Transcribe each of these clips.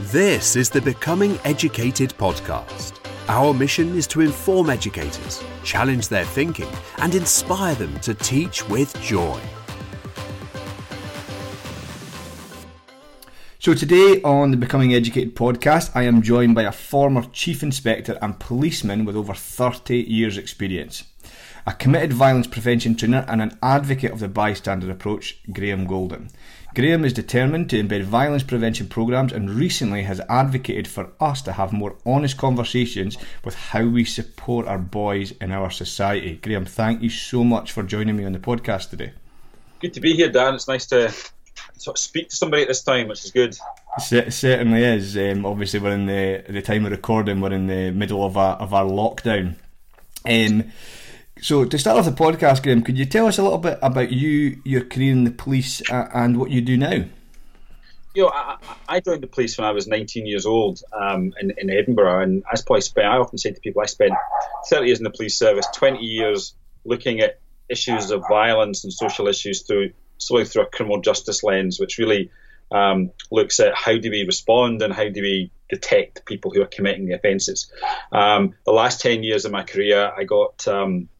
This is the Becoming Educated podcast. Our mission is to inform educators, challenge their thinking, and inspire them to teach with joy. So, today on the Becoming Educated podcast, I am joined by a former Chief Inspector and policeman with over 30 years' experience, a committed violence prevention trainer, and an advocate of the bystander approach, Graham Goulden. Graham is determined to embed violence prevention programs and recently has advocated for us to have more honest conversations with how we support our boys in our society. Graham, thank you so much for joining me on the podcast today. Good to be here, Dan. It's nice to sort of speak to somebody at this time, which is good. It certainly is. Um, obviously, we're in the the time of recording. We're in the middle of our of our lockdown. Um, so, to start off the podcast, Graham, could you tell us a little bit about you, your career in the police, uh, and what you do now? You know, I, I, joined the police when I was 19 years old um, in, in, Edinburgh, and I probably spent. I often say to people, I spent 30 years in the police service, 20 years looking at issues of violence and social issues through solely through a criminal justice lens, which really um, looks at how do we respond and how do we detect people who are committing the offences. Um, the last 10 years of my career, I got um,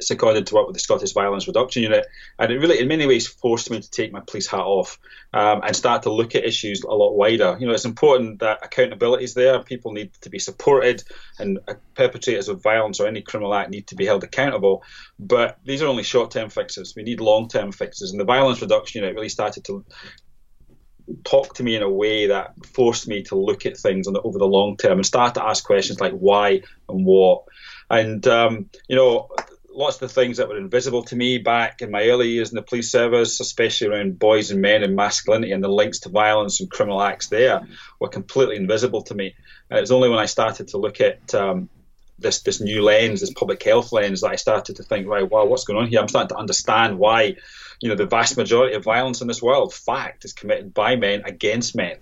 seconded to work with the Scottish Violence Reduction Unit, and it really, in many ways, forced me to take my police hat off um, and start to look at issues a lot wider. You know, it's important that accountability is there. People need to be supported, and perpetrators of violence or any criminal act need to be held accountable. But these are only short-term fixes. We need long-term fixes, and the Violence Reduction Unit really started to talk to me in a way that forced me to look at things the, over the long term and start to ask questions like why and what. And um, you know, lots of the things that were invisible to me back in my early years in the police service, especially around boys and men and masculinity and the links to violence and criminal acts there, were completely invisible to me. And it was only when I started to look at um, this this new lens, this public health lens, that I started to think, right, wow, what's going on here? I'm starting to understand why, you know, the vast majority of violence in this world, fact, is committed by men against men.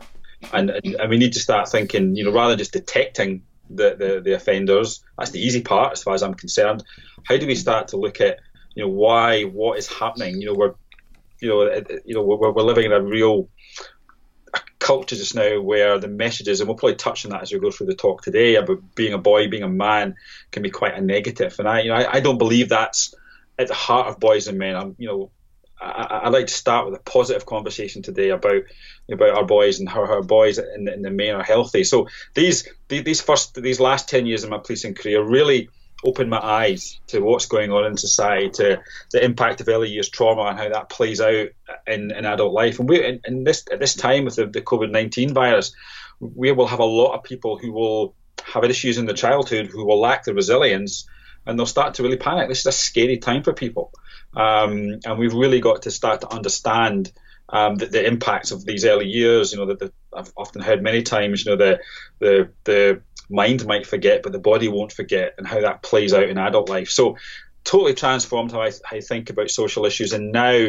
And, and, we need to start thinking, you know, rather than just detecting the, the, the offenders. That's the easy part, as far as I'm concerned. How do we start to look at, you know, why, what is happening? You know, we're, you know, uh, you know, we're, we're living in a real culture just now where the messages, and we'll probably touch on that as we go through the talk today, about being a boy, being a man, can be quite a negative. And I, you know, I, I don't believe that's at the heart of boys and men. I'm, you know, I, would like to start with a positive conversation today about about our boys and how our boys and, and the men are healthy. So these these first these last ten years of my policing career really opened my eyes to what's going on in society, to the impact of early years trauma and how that plays out in, in adult life. And we in, in this at this time with the, the COVID nineteen virus, we will have a lot of people who will have issues in their childhood who will lack the resilience and they'll start to really panic. This is a scary time for people. Um, and we've really got to start to understand um, the, the, impacts of these early years. You know, that I've often heard many times. You know, the the the mind might forget, but the body won't forget, and how that plays out in adult life. So, totally transformed how I, how I think about social issues. And now,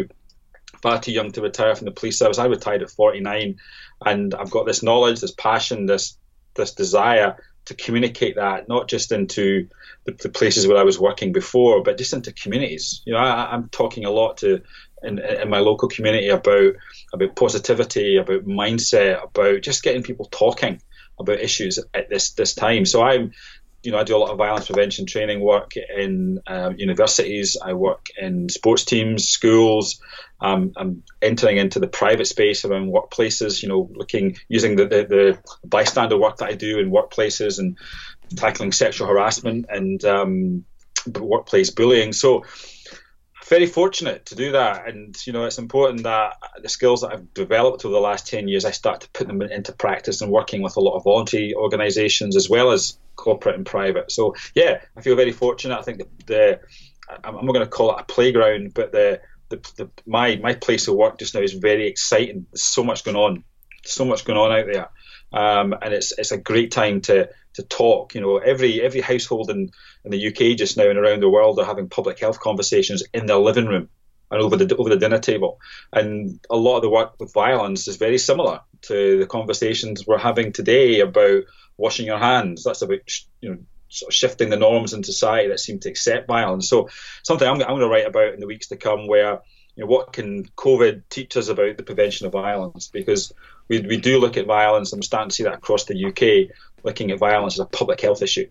far too young to retire from the police service. I retired at 49, and I've got this knowledge, this passion, this this desire to communicate that not just into the, the, places where I was working before, but just into communities. You know, I, am talking a lot to in, in, my local community about about positivity, about mindset, about just getting people talking about issues at this this time. So I'm you know, I do a lot of violence prevention training work in um, universities. I work in sports teams, schools. Um, I'm entering into the private space around workplaces. You know, looking using the, the, the bystander work that I do in workplaces and tackling sexual harassment and um, workplace bullying. So very fortunate to do that. And, you know, it's important that the skills that I've developed over the last 10 years, I start to put them into practice and working with a lot of voluntary organisations as well as corporate and private. So, yeah, I feel very fortunate. I think the, the I'm not going to call it a playground, but the, the, the, my, my place of work just now is very exciting. There's so much going on, so much going on out there. Um, and it's it's a great time to to talk. You know, every every household in, in the UK just now and around the world are having public health conversations in their living room and over the over the dinner table. And a lot of the work with violence is very similar to the conversations we're having today about washing your hands. That's about you know sort of shifting the norms in society that seem to accept violence. So something I'm, I'm going to write about in the weeks to come where you know, what can COVID teach us about the prevention of violence? Because we, we do look at violence, and we're starting to see that across the UK, looking at violence as a public health issue.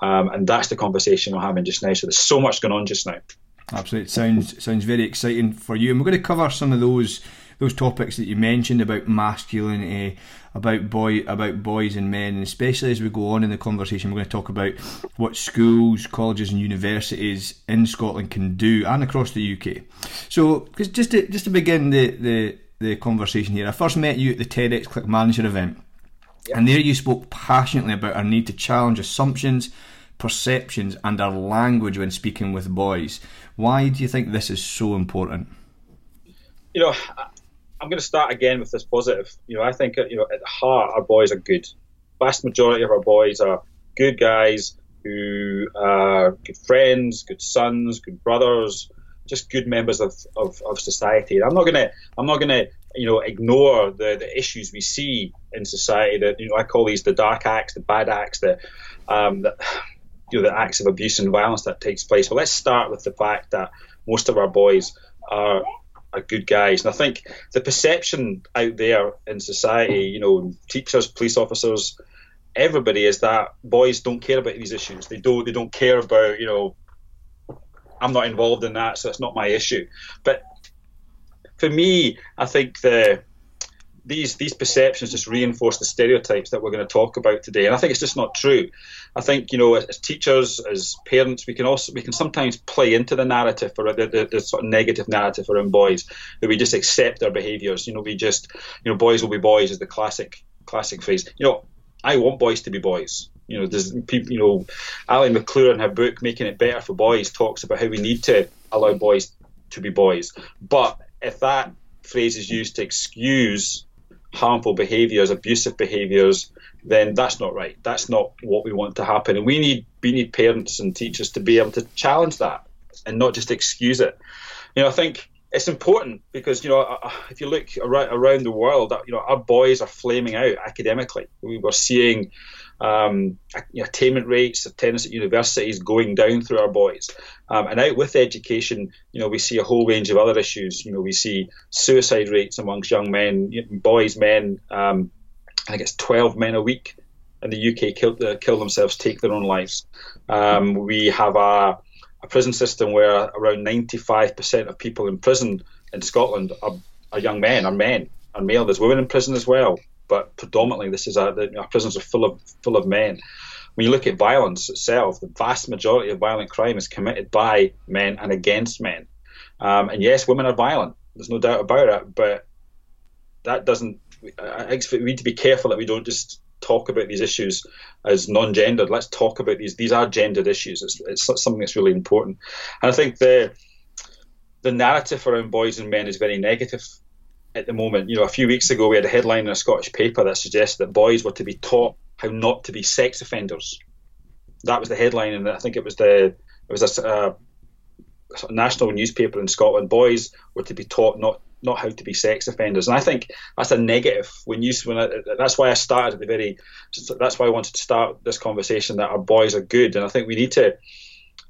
Um, and that's the conversation we're having just now. So there's so much going on just now. Absolutely, it sounds sounds very exciting for you, and we're going to cover some of those those topics that you mentioned about masculinity, about boy about boys and men, and especially as we go on in the conversation, we're going to talk about what schools, colleges, and universities in Scotland can do and across the UK. So, just to just to begin the, the the conversation here, I first met you at the TEDx Clackmannan event, and there you spoke passionately about our need to challenge assumptions perceptions and our language when speaking with boys. Why do you think this is so important? You know, I'm going to start again with this positive. You know, I think you know at heart our boys are good. Vast majority of our boys are good guys who are good friends, good sons, good brothers, just good members of, of, of society. And I'm not gonna I'm not gonna you know ignore the, the issues we see in society that you know I call these the dark acts, the bad acts, the um, the, you know the acts of abuse and violence that takes place. But let's start with the fact that most of our boys are are good guys. And I think the perception out there in society, you know, teachers, police officers, everybody is that boys don't care about these issues. They don't they don't care about, you know, I'm not involved in that, so it's not my issue. But for me, I think the these these perceptions just reinforce the stereotypes that we're going to talk about today, and I think it's just not true. I think you know, as, as teachers, as parents, we can also we can sometimes play into the narrative or the, the, the, sort of negative narrative around boys that we just accept their behaviours. You know, we just you know, boys will be boys is the classic classic phrase. You know, I want boys to be boys. You know, there's people. You know, Ali McClure in her book "Making It Better for Boys" talks about how we need to allow boys to be boys, but if that phrase is used to excuse harmful behaviours, abusive behaviours, then that's not right. That's not what we want to happen. And we need we need parents and teachers to be able to challenge that and not just excuse it. You know, I think it's important because you know uh, uh, if you look around the world, you know our boys are flaming out academically. We were seeing um, attainment rates, attendance at universities going down through our boys. Um, and out with education, you know, we see a whole range of other issues. You know, we see suicide rates amongst young men, boys, men. Um, I think it's 12 men a week in the UK kill, uh, kill themselves, take their own lives. Um, we have a, a, prison system where around 95% of people in prison in Scotland are, are young men, are men, are male. There's women in prison as well but predominantly this is a, the, our prisons are full of full of men. When you look at violence itself, the vast majority of violent crime is committed by men and against men. Um, and yes, women are violent. There's no doubt about it. But that doesn't. I we need to be careful that we don't just talk about these issues as non-gendered. Let's talk about these. These are gendered issues. It's, it's something that's really important. And I think the the narrative around boys and men is very negative at the moment. You know, a few weeks ago we had a headline in a Scottish paper that suggested that boys were to be taught how not to be sex offenders. That was the headline, and I think it was the it was a, national newspaper in Scotland. Boys were to be taught not not how to be sex offenders, and I think that's a negative. When you when I, that's why I started at the very that's why I wanted to start this conversation that our boys are good, and I think we need to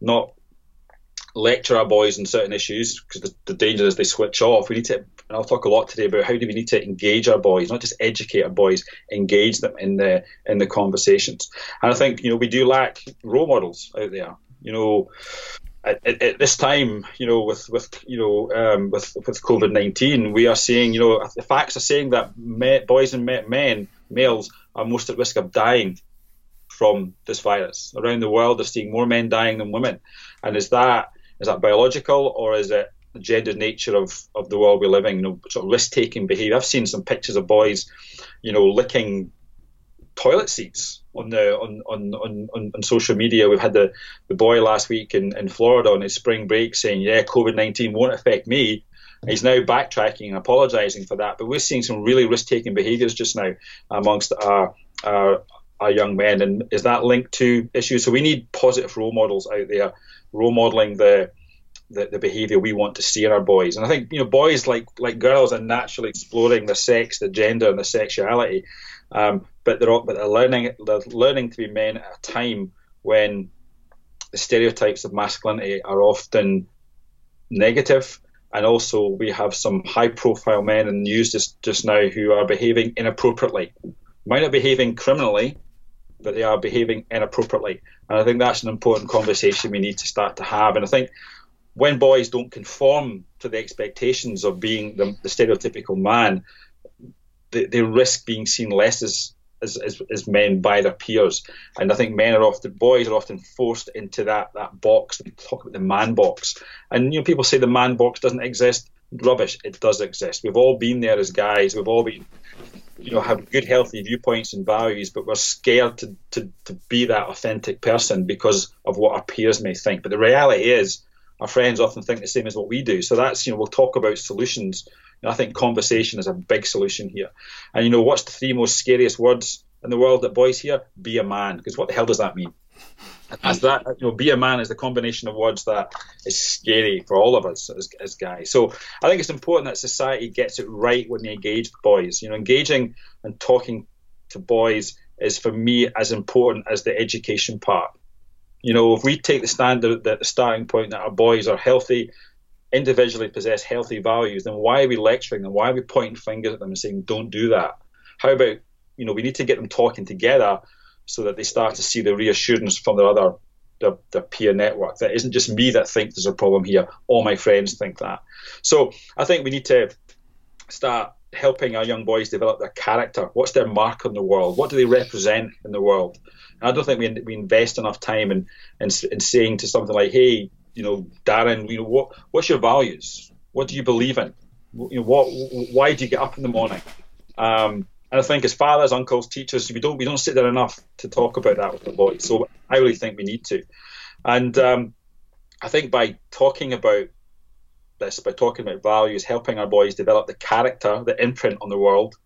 not lecture our boys on certain issues because the, the, danger is they switch off. We need to, and I'll talk a lot today about how do we need to engage our boys, not just educate our boys, engage them in the in the conversations. And I think you know we do lack role models out there. You know, at, at, this time, you know, with with you know um, with with COVID nineteen, we are seeing you know the facts are saying that boys and men, males, are most at risk of dying from this virus around the world. They're seeing more men dying than women, and is that is that biological or is it gendered nature of, of the world we live in? You know, sort of risk taking behaviour. I've seen some pictures of boys, you know, licking toilet seats on the on, on, on, on, social media. We've had the, the boy last week in, in Florida on his spring break saying, Yeah, COVID nineteen won't affect me. He's now backtracking and apologising for that. But we're seeing some really risk taking behaviours just now amongst our, our our young men. And is that linked to issues? So we need positive role models out there role modeling the, the, the behaviour we want to see in our boys. And I think you know boys like like girls are naturally exploring the sex, the gender, and the sexuality, um, but they're but they're learning they're learning to be men at a time when the stereotypes of masculinity are often negative. negative and also we have some high-profile men in the news just, just now who are behaving inappropriately. Might not behaving criminally, but they are behaving inappropriately. And I think that's an important conversation we need to start to have. And I think when boys don't conform to the expectations of being the, the stereotypical man, they, they, risk being seen less as, as, as, as, men by their peers. And I think men are often, boys are often forced into that, that box. We talk about the man box. And, you know, people say the man box doesn't exist. Rubbish. It does exist. We've all been there as guys. We've all been you know have good healthy viewpoints and values but we're scared to, to, to be that authentic person because of what our peers may think but the reality is our friends often think the same as what we do. So that's you know we'll talk about solutions. I think conversation is a big solution here. And you know what's the three most scariest words in the world that boys hear? Be a man. Because what the hell does that mean? As that you know be a man is the combination of words that is scary for all of us as, as guys. So i think it's important that society gets it right when they engage boys. You know engaging and talking to boys is for me as important as the education part you know if we take the standard that the starting point that our boys are healthy individually possess healthy values then why are we lecturing them why are we pointing fingers at them and saying don't do that how about you know we need to get them talking together so that they start to see the reassurance from their other their, their, peer network. That isn't just me that thinks there's a problem here. All my friends think that. So I think we need to start helping our young boys develop their character. What's their mark on the world? What do they represent in the world? And I don't think we, we invest enough time in, in, in saying to something like, hey, you know, Darren, you know, what what's your values? What do you believe in? You know, what why do you get up in the morning? Um, and I think as fathers, uncles, teachers, we don't we don't sit there enough to talk about that with the boys. So I really think we need to. And um, I think by talking about this, by talking about values, helping our boys develop the character, the imprint on the world,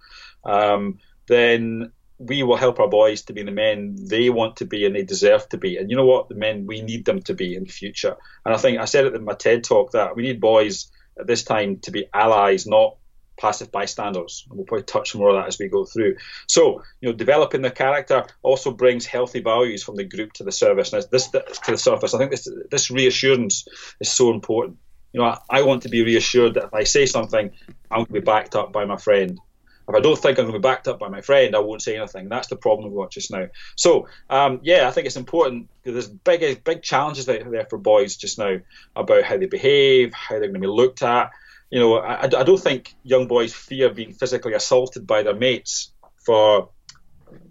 um, then we will help our boys to be the men they want to be and they deserve to be. And you know what? The men we need them to be in the future. And I think I said it in my TED talk that we need boys at this time to be allies, not passive bystanders. And we'll probably touch more of that as we go through. So, you know, developing the character also brings healthy values from the group to the service. And this to the surface, I think this this reassurance is so important. You know, I, I want to be reassured that if I say something, I'm going to be backed up by my friend. If I don't think I'm going to be backed up by my friend, I won't say anything. That's the problem we've got just now. So, um, yeah, I think it's important because there's big, big challenges out there for boys just now about how they behave, how they're going to be looked at, you know, I, I don't think young boys fear being physically assaulted by their mates for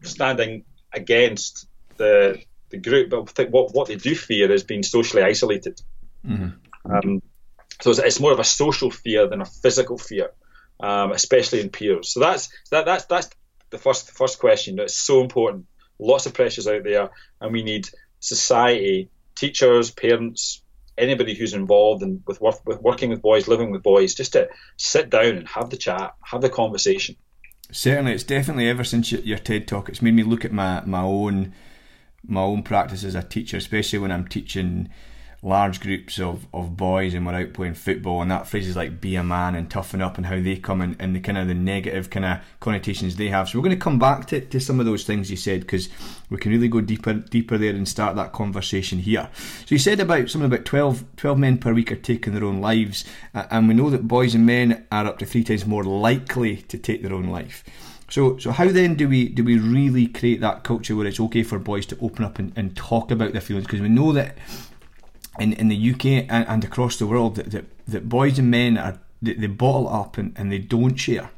standing against the the group, but what what they do fear is being socially isolated. Mm-hmm. Um, so it's, it's, more of a social fear than a physical fear, um, especially in peers. So that's that that's that's the first first question. That's so important. Lots of pressures out there, and we need society, teachers, parents, anybody who's involved in with, work, with working with boys, living with boys, just to sit down and have the chat, have the conversation. Certainly, it's definitely ever since your, your TED talk, it's made me look at my my own my own practice as a teacher, especially when I'm teaching large groups of, of boys and we're out playing football and that phrases like be a man and toughen up and how they come in and the kind of the negative kind of connotations they have. So we're going to come back to, to some of those things you said because we can really go deeper deeper there and start that conversation here. So you said about something about 12, 12 men per week are taking their own lives and we know that boys and men are up to three times more likely to take their own life. So, so how then do we do we really create that culture where it's okay for boys to open up and, and talk about their feelings? Because we know that in, in the UK and, and across the world that, that, that boys and men are they, they bottle up and, and they don't share.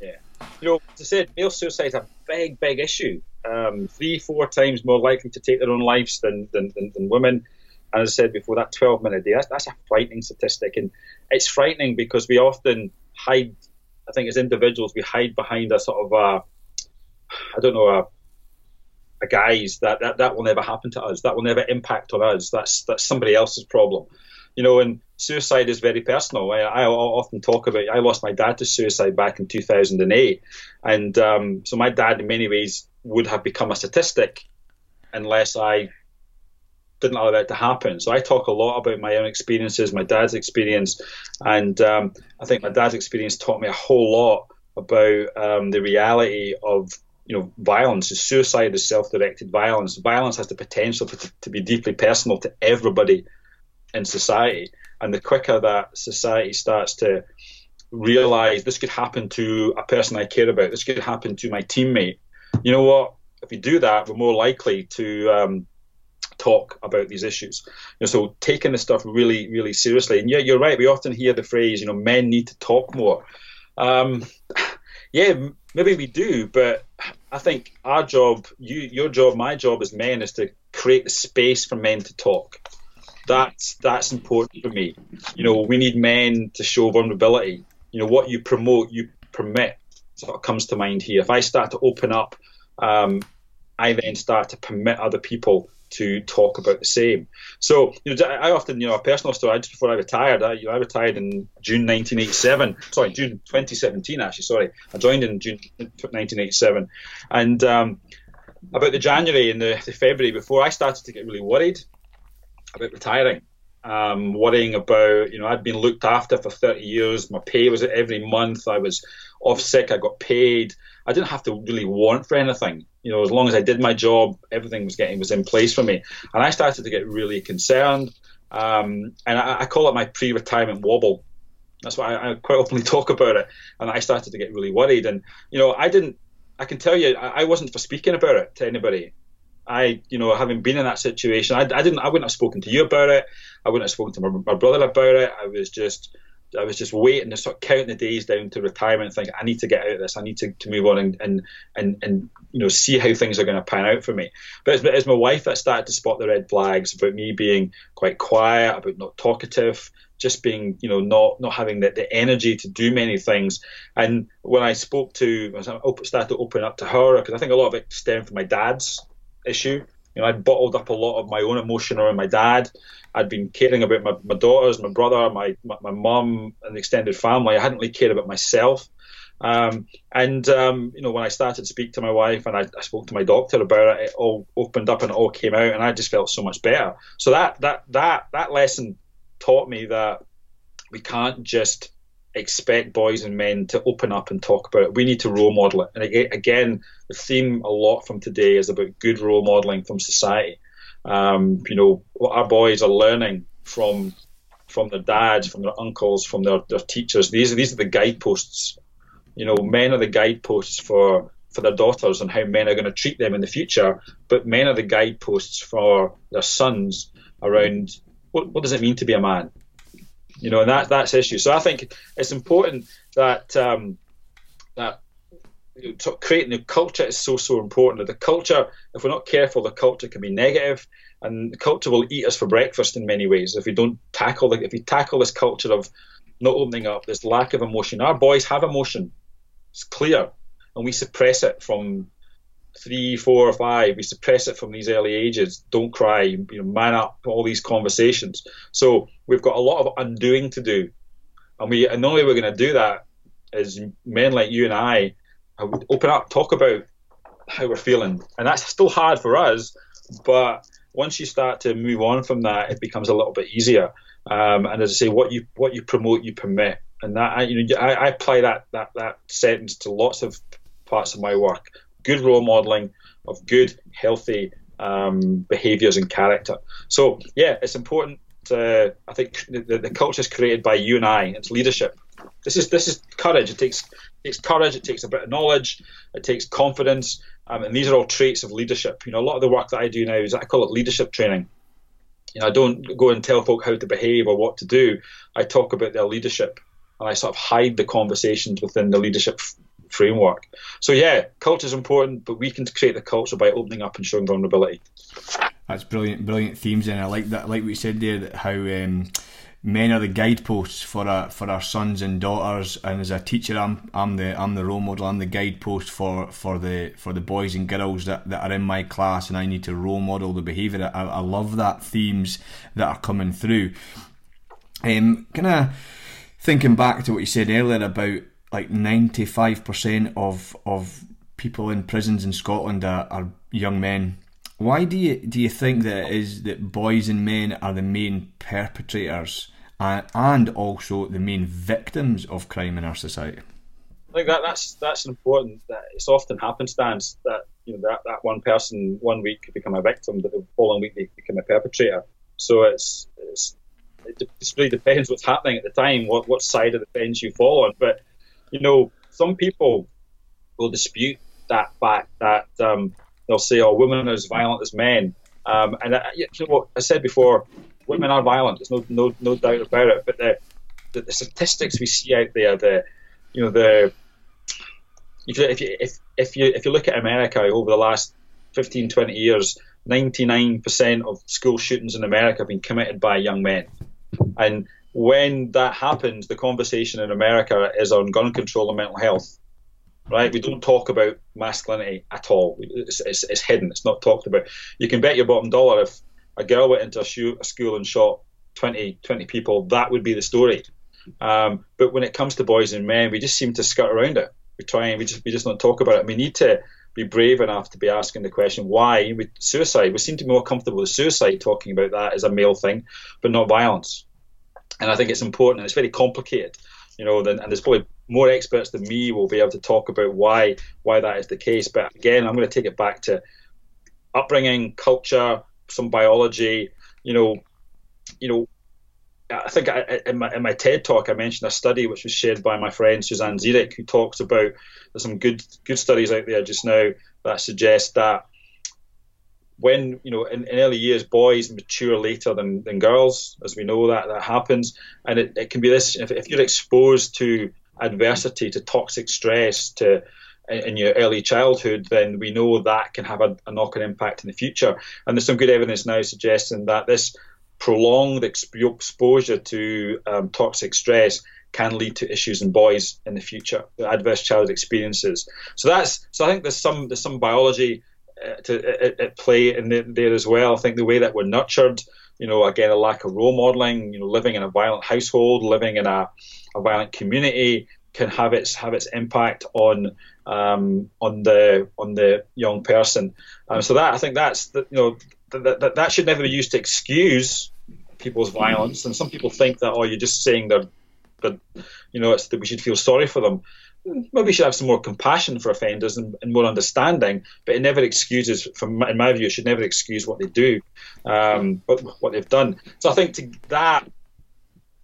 Yeah, you know, as I said, male suicide is a big, big issue. Um, three, four times more likely to take their own lives than than, than, than women. And as I said before, that 12 minute day, that's, that's a frightening statistic. And it's frightening because we often hide, I think as individuals, we hide behind a sort of a, I don't know, a guys that, that that will never happen to us. That will never impact on us. That's that's somebody else's problem. You know, and suicide is very personal. I, I often talk about. I lost my dad to suicide back in 2008, and um, so my dad, in many ways, would have become a statistic unless I didn't allow that to happen. So I talk a lot about my own experiences, my dad's experience, and um, I think my dad's experience taught me a whole lot about um, the reality of you know, violence is suicide is self-directed violence. Violence has the potential to, to be deeply personal to everybody in society. and the quicker that society starts to realize this could happen to a person I care about, this could happen to my teammate. You know what? If we do that, we're more likely to um, talk about these issues. You know, so taking this stuff really, really seriously. And yeah, you're right. We often hear the phrase, you know, men need to talk more. Um, yeah, maybe we do, but I think our job, you, your job, my job as men, is to create the space for men to talk. That's that's important for me. You know, we need men to show vulnerability. You know, what you promote, you permit. Sort of comes to mind here. If I start to open up, um, I then start to permit other people to talk about the same. So, you know, I often, you know, a personal story. Just before I retired, I, you know, I retired in June 1987. Sorry, June 2017. Actually, sorry, I joined in June 1987, and um, about the January and the, the, February before, I started to get really worried about retiring. Um, worrying about, you know, I'd been looked after for 30 years. My pay was every month. I was off sick. I got paid. I didn't have to really want for anything. You know, as long as I did my job, everything was getting was in place for me. And I started to get really concerned. Um, and I, I, call it my pre-retirement wobble. That's why I, I, quite openly talk about it. And I started to get really worried. And you know, I didn't. I can tell you, I, I wasn't for speaking about it to anybody. I, you know, having been in that situation, I, I, didn't, I wouldn't have spoken to you about it. I wouldn't have spoken to my, my brother about it. I was just, I was just waiting to sort of count the days down to retirement think I need to get out of this. I need to, to move on and, and and and you know see how things are going to pan out for me. But it's, my wife that started to spot the red flags about me being quite quiet, about not talkative, just being you know not not having the, the energy to do many things. And when I spoke to, I started to open up to her because I think a lot of it stemmed from my dad's issue. You know, I'd bottled up a lot of my own emotion around my dad. I'd been caring about my, my daughters, my brother, my my mum, and the extended family. I hadn't really cared about myself. Um, and um, you know, when I started to speak to my wife and I, I, spoke to my doctor about it, it all opened up and it all came out, and I just felt so much better. So that that that that lesson taught me that we can't just expect boys and men to open up and talk about it. We need to role model it. And again, the theme a lot from today is about good role modeling from society. Um, you know, our boys are learning from from their dads, from their uncles, from their, their teachers. These are these are the guideposts. You know, men are the guideposts for for their daughters and how men are going to treat them in the future. But men are the guideposts for their sons around what, what does it mean to be a man. You know, and that that's issue. So I think it's important that um, that creating a culture is so so important. The culture, if we're not careful, the culture can be negative, and the culture will eat us for breakfast in many ways if we don't tackle the, if we tackle this culture of not opening up, this lack of emotion. Our boys have emotion, it's clear, and we suppress it from three, four, or five. We suppress it from these early ages. Don't cry, you know, man up. All these conversations. So we've got a lot of undoing to do, and we and the only way we're going to do that is men like you and I open up, talk about how we're feeling, and that's still hard for us. But once you start to move on from that, it becomes a little bit easier. Um, and as I say, what you what you promote, you permit, and that I, you know I, I apply that that that sentence to lots of parts of my work. Good role modeling of good, healthy um, behaviors and character. So yeah, it's important. I think the, the culture is created by you and I. It's leadership. This is this is courage. It takes it takes courage. It takes a bit of knowledge. It takes confidence. Um, and these are all traits of leadership. You know, a lot of the work that I do now is I call it leadership training. You know, I don't go and tell folk how to behave or what to do. I talk about their leadership, and I sort of hide the conversations within the leadership f- framework. So yeah, culture is important, but we can create the culture by opening up and showing vulnerability. That's brilliant, brilliant themes, and I like that. I Like what you said there, that how. Um, men are the guideposts for our for our sons and daughters. And as a teacher, I'm I'm the I'm the role model. I'm the guidepost for, for the for the boys and girls that, that are in my class, and I need to role model the behaviour. I, I love that themes that are coming through. Um, kind of thinking back to what you said earlier about like ninety five percent of of people in prisons in Scotland are, are young men why do you do you think that is that boys and men are the main perpetrators and, and also the main victims of crime in our society? I think that that's that's important. That it's often happenstance that you know that, that one person one week could become a victim, but the following week they become a perpetrator. So it's it's it really depends what's happening at the time, what what side of the fence you fall on. But you know, some people will dispute that fact that um, they'll say, "Oh, women are as violent as men." Um, and I, you know what I said before, women are violent. There's no no no doubt about it. But the the, the statistics we see out there, the you know the if you, if you if, if you if you look at America over the last 15 20 years 99% of school shootings in America have been committed by young men and when that happens the conversation in America is on gun control and mental health right we don't talk about masculinity at all it's, it's, it's hidden it's not talked about you can bet your bottom dollar if a girl went into a, shoot, a school and shot 20 20 people that would be the story um, but when it comes to boys and men we just seem to skirt around it we try and we just we just don't talk about it. We need to be brave enough to be asking the question why with suicide. We seem to be more comfortable with suicide talking about that as a male thing, but not violence. And I think it's important. and It's very complicated, you know. and there's probably more experts than me will be able to talk about why why that is the case. But again, I'm going to take it back to upbringing, culture, some biology. You know, you know, I think I, in, my, in my TED talk, I mentioned a study which was shared by my friend Suzanne Zeedyk, who talks about there's some good good studies out there just now that suggest that when you know in, in early years boys mature later than, than girls, as we know that that happens, and it, it can be this if, if you're exposed to adversity, to toxic stress, to in your early childhood, then we know that can have a, a knock-on impact in the future. And there's some good evidence now suggesting that this prolonged exposure to um, toxic stress can lead to issues in boys in the future, adverse childhood experiences. So that's so I think there's some there's some biology uh, to at, at play in the, there as well. I think the way that we're nurtured, you know, again a lack of role modeling, you know, living in a violent household, living in a, a violent community can have its have its impact on um, on the on the young person. Um, so that I think that's the, you know that, that that should never be used to excuse people's violence. And some people think that, oh, you're just saying that, that you know, it's that we should feel sorry for them. Maybe we should have some more compassion for offenders and, and more understanding, but it never excuses, from in my view, it should never excuse what they do, um, what, what they've done. So I think to that,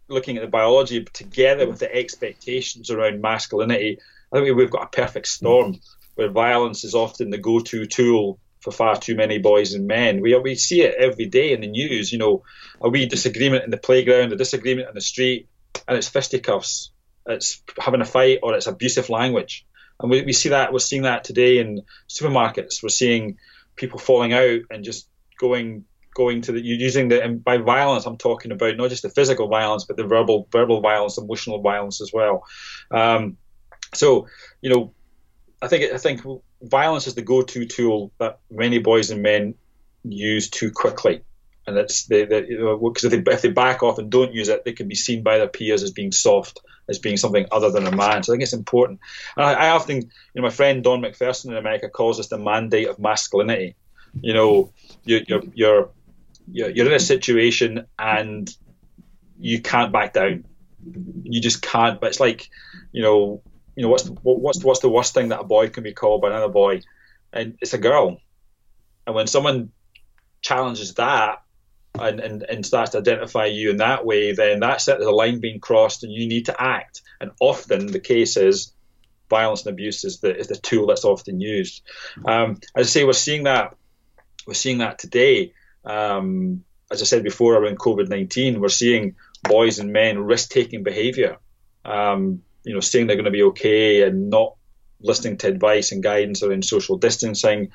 looking at the biology together hmm. with the expectations around masculinity, I think we've got a perfect storm where violence is often the go-to tool for far too many boys and men. We we see it every day in the news. You know, a wee disagreement in the playground, a disagreement on the street, and it's fisticuffs. It's having a fight or it's abusive language, and we, we see that we're seeing that today in supermarkets. We're seeing people falling out and just going going to the you're using the and by violence I'm talking about not just the physical violence but the verbal verbal violence, emotional violence as well. Um, so you know, I think I think violence is the go-to tool that many boys and men use too quickly. And it's because you know, if, they, if they back off and don't use it, they can be seen by their peers as being soft, as being something other than a man. So I think it's important. And I, I often, you know, my friend Don McPherson in America calls this the mandate of masculinity. You know, you're, you're, you're in a situation and you can't back down. You just can't. But it's like, you know, you know, what's the, what's what's the worst thing that a boy can be called by another boy? And it's a girl. And when someone challenges that and, and, and starts to identify you in that way, then that's it. There's a line being crossed, and you need to act. And often the case is violence and abuse is the is the tool that's often used. Um, as I say, we're seeing that we're seeing that today. Um, as I said before, around COVID nineteen, we're seeing boys and men risk taking behaviour. Um, you know, saying they're going to be okay and not listening to advice and guidance around social distancing,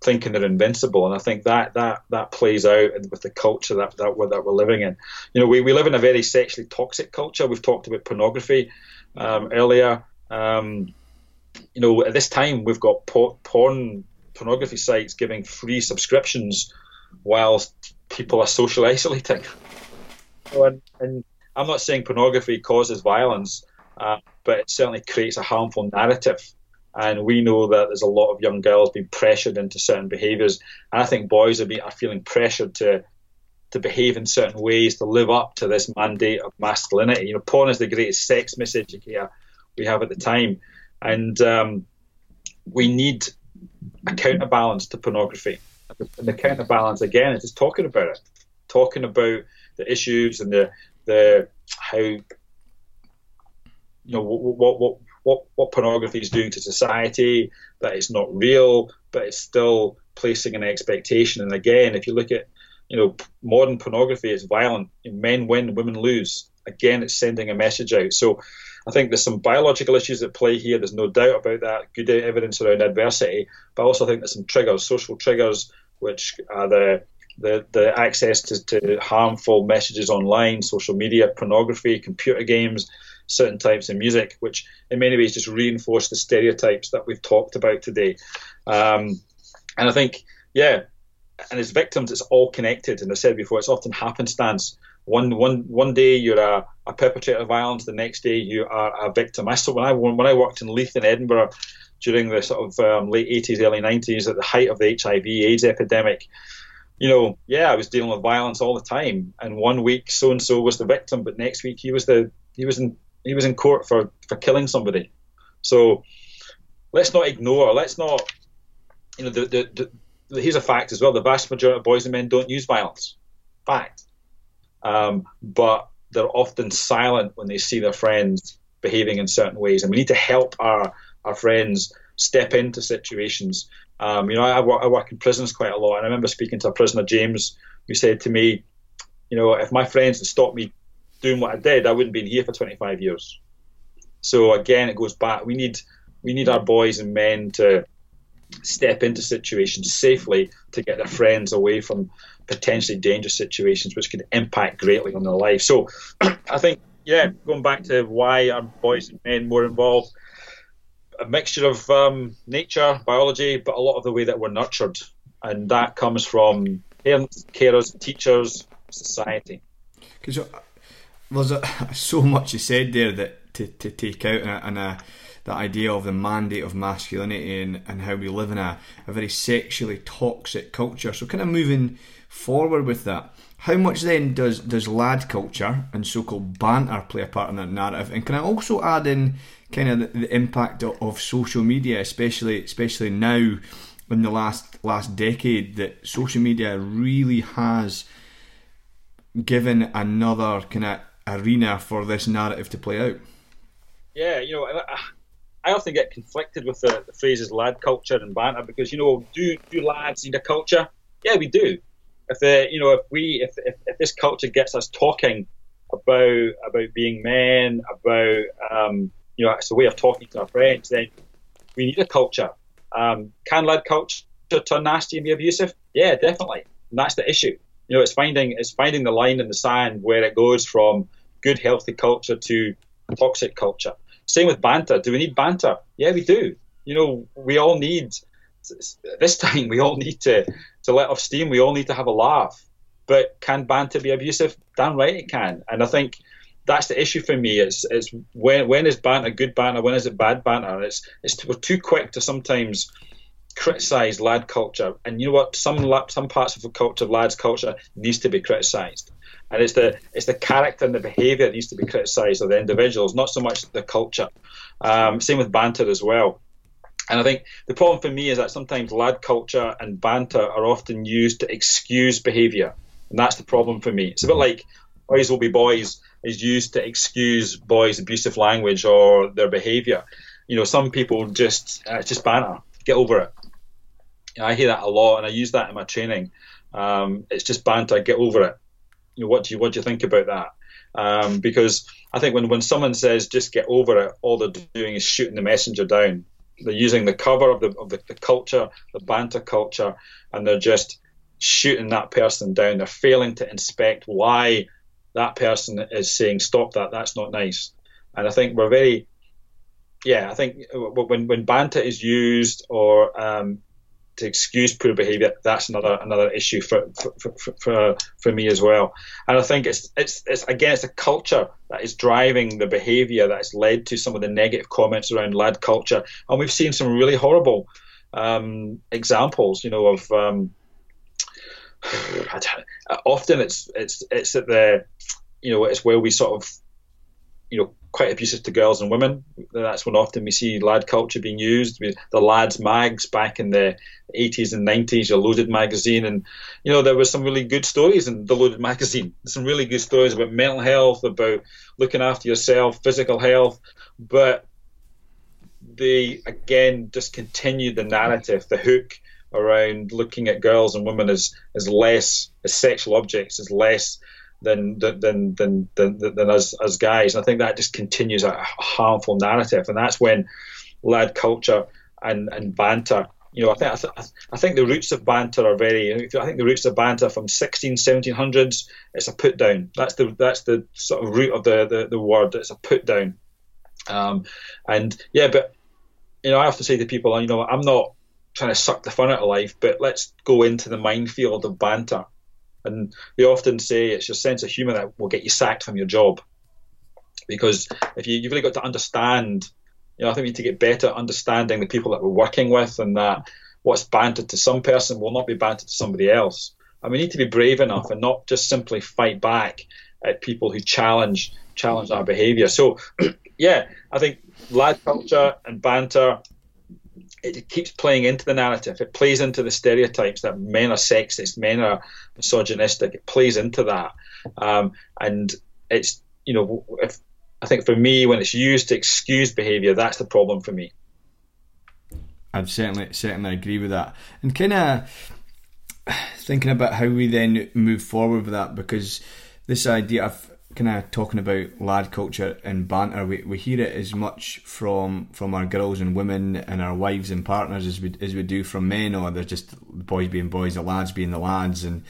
thinking they're invincible. And I think that that that plays out with the culture that that we're, that we're living in. You know, we, we live in a very sexually toxic culture. We've talked about pornography um, earlier. Um, you know, at this time we've got porn pornography sites giving free subscriptions whilst people are social isolating. And, and I'm not saying pornography causes violence, uh, but it certainly creates a harmful narrative. And we know that there's a lot of young girls being pressured into certain behaviours. And I think boys are, be, are feeling pressured to to behave in certain ways to live up to this mandate of masculinity. You know, porn is the greatest sex miseducator we have at the time, and um, we need a counterbalance to pornography. And the counterbalance again is just talking about it, talking about the issues and the the how you know what what what what pornography is doing to society, that it's not real, but it's still placing an expectation. And again, if you look at you know modern pornography, it's violent. Men win, women lose. Again, it's sending a message out. So I think there's some biological issues at play here. There's no doubt about that. Good evidence around adversity, but I also think there's some triggers, social triggers, which are the the, the access to, to harmful messages online, social media, pornography, computer games, certain types of music, which in many ways just reinforce the stereotypes that we've talked about today. Um, and I think, yeah, and as victims, it's all connected. And I said before, it's often happenstance. One, one, one day you're a, a perpetrator of violence, the next day you are a victim. I saw when I when I worked in Leith in Edinburgh during the sort of um, late 80s, early 90s, at the height of the HIV/AIDS epidemic you know, yeah, I was dealing with violence all the time. And one week, so and so was the victim, but next week he was the he was in he was in court for for killing somebody. So let's not ignore. Let's not, you know, the, the, the here's a fact as well. The vast majority of boys and men don't use violence. Fact. Um, but they're often silent when they see their friends behaving in certain ways, and we need to help our our friends step into situations um, you know, I I work in prisons quite a lot, and I remember speaking to a prisoner, James, who said to me, you know, if my friends had stopped me doing what I did, I wouldn't be here for 25 years. So again, it goes back. We need we need our boys and men to step into situations safely to get their friends away from potentially dangerous situations, which could impact greatly on their life. So I think, yeah, going back to why are boys and men more involved a mixture of um, nature, biology, but a lot of the way that we're nurtured, and that comes from parents, carers, teachers, society. Because uh, there's a, so much you said there that to, to take out and, a, and a, the idea of the mandate of masculinity and, and how we live in a, a very sexually toxic culture. So, kind of moving forward with that, how much then does does lad culture and so-called banter play a part in that narrative? And can I also add in kind of the, the impact of, social media, especially especially now in the last last decade, that social media really has given another kind of arena for this narrative to play out. Yeah, you know, I often get conflicted with the, the phrases lad culture and banter because you know, do do lads need a culture? Yeah, we do. If the you know if we if, if, if this culture gets us talking about about being men, about um, you know, it's a way of talking to our friends, then we need a culture. Um, can lad culture turn nasty and be abusive? Yeah, definitely. And that's the issue. You know, it's finding it's finding the line in the sand where it goes from good, healthy culture to toxic culture. Same with banter. Do we need banter? Yeah, we do. You know, we all need this time. We all need to to let off steam. We all need to have a laugh. But can banter be abusive? Damn right it can. And I think that's the issue for me. It's it's when when is banter good banter? When is it bad banter? It's it's we're too quick to sometimes criticize lad culture, and you know what? Some some parts of the culture, lads culture, needs to be criticized, and it's the it's the character and the behaviour that needs to be criticized of the individuals, not so much the culture. Um, same with banter as well. And I think the problem for me is that sometimes lad culture and banter are often used to excuse behaviour, and that's the problem for me. It's a bit like boys will be boys is used to excuse boys' abusive language or their behaviour. You know, some people just uh, just banter, get over it. I hear that a lot, and I use that in my training. Um, it's just banter, get over it. You know, what do you what do you think about that? Um, because I think when when someone says just get over it, all they're doing is shooting the messenger down. They're using the cover of the of the, the culture, the banter culture, and they're just shooting that person down. They're failing to inspect why that person is saying, "Stop that! That's not nice." And I think we're very, yeah, I think when when banter is used or um, to excuse poor behaviour, that's another another issue for for, for for, for me as well. And I think it's it's it's again it's a culture that is driving the behaviour that has led to some of the negative comments around lad culture, and we've seen some really horrible um, examples, you know, of um, Uh, often it's it's it's at the you know it's where we sort of you know, quite abusive to girls and women. That's when often we see lad culture being used. The lads mags back in the 80s and 90s, your Loaded magazine, and you know there were some really good stories in the Loaded magazine. Some really good stories about mental health, about looking after yourself, physical health, but they again just continued the narrative, the hook around looking at girls and women as as less as sexual objects, as less than than than than, than, us as guys. And I think that just continues a harmful narrative, and that's when lad culture and and banter. You know, I think I, th- I think the roots of banter are very. I think the roots of banter from 16, 1700s. It's a put down. That's the that's the sort of root of the the, the word. It's a put down. Um, and yeah, but you know, I often say to people, you know, I'm not trying to suck the fun out of life, but let's go into the minefield of banter and they often say it's your sense of humour that will get you sacked from your job. Because if you, you've really got to understand, you know, I think we need to get better at understanding the people that we're working with and that what's banter to some person will not be banter to somebody else. And we need to be brave enough and not just simply fight back at people who challenge challenge our behaviour. So, yeah, I think lad culture and banter it keeps playing into the narrative. It plays into the stereotypes that men are sexist, men are misogynistic. It plays into that, um, and it's you know, if I think for me, when it's used to excuse behaviour, that's the problem for me. I'd certainly certainly agree with that, and kind of thinking about how we then move forward with that because this idea of kind of talking about lad culture and banter, we, we hear it as much from from our girls and women and our wives and partners as we as we do from men, or they're just boys being boys, the lads being the lads, and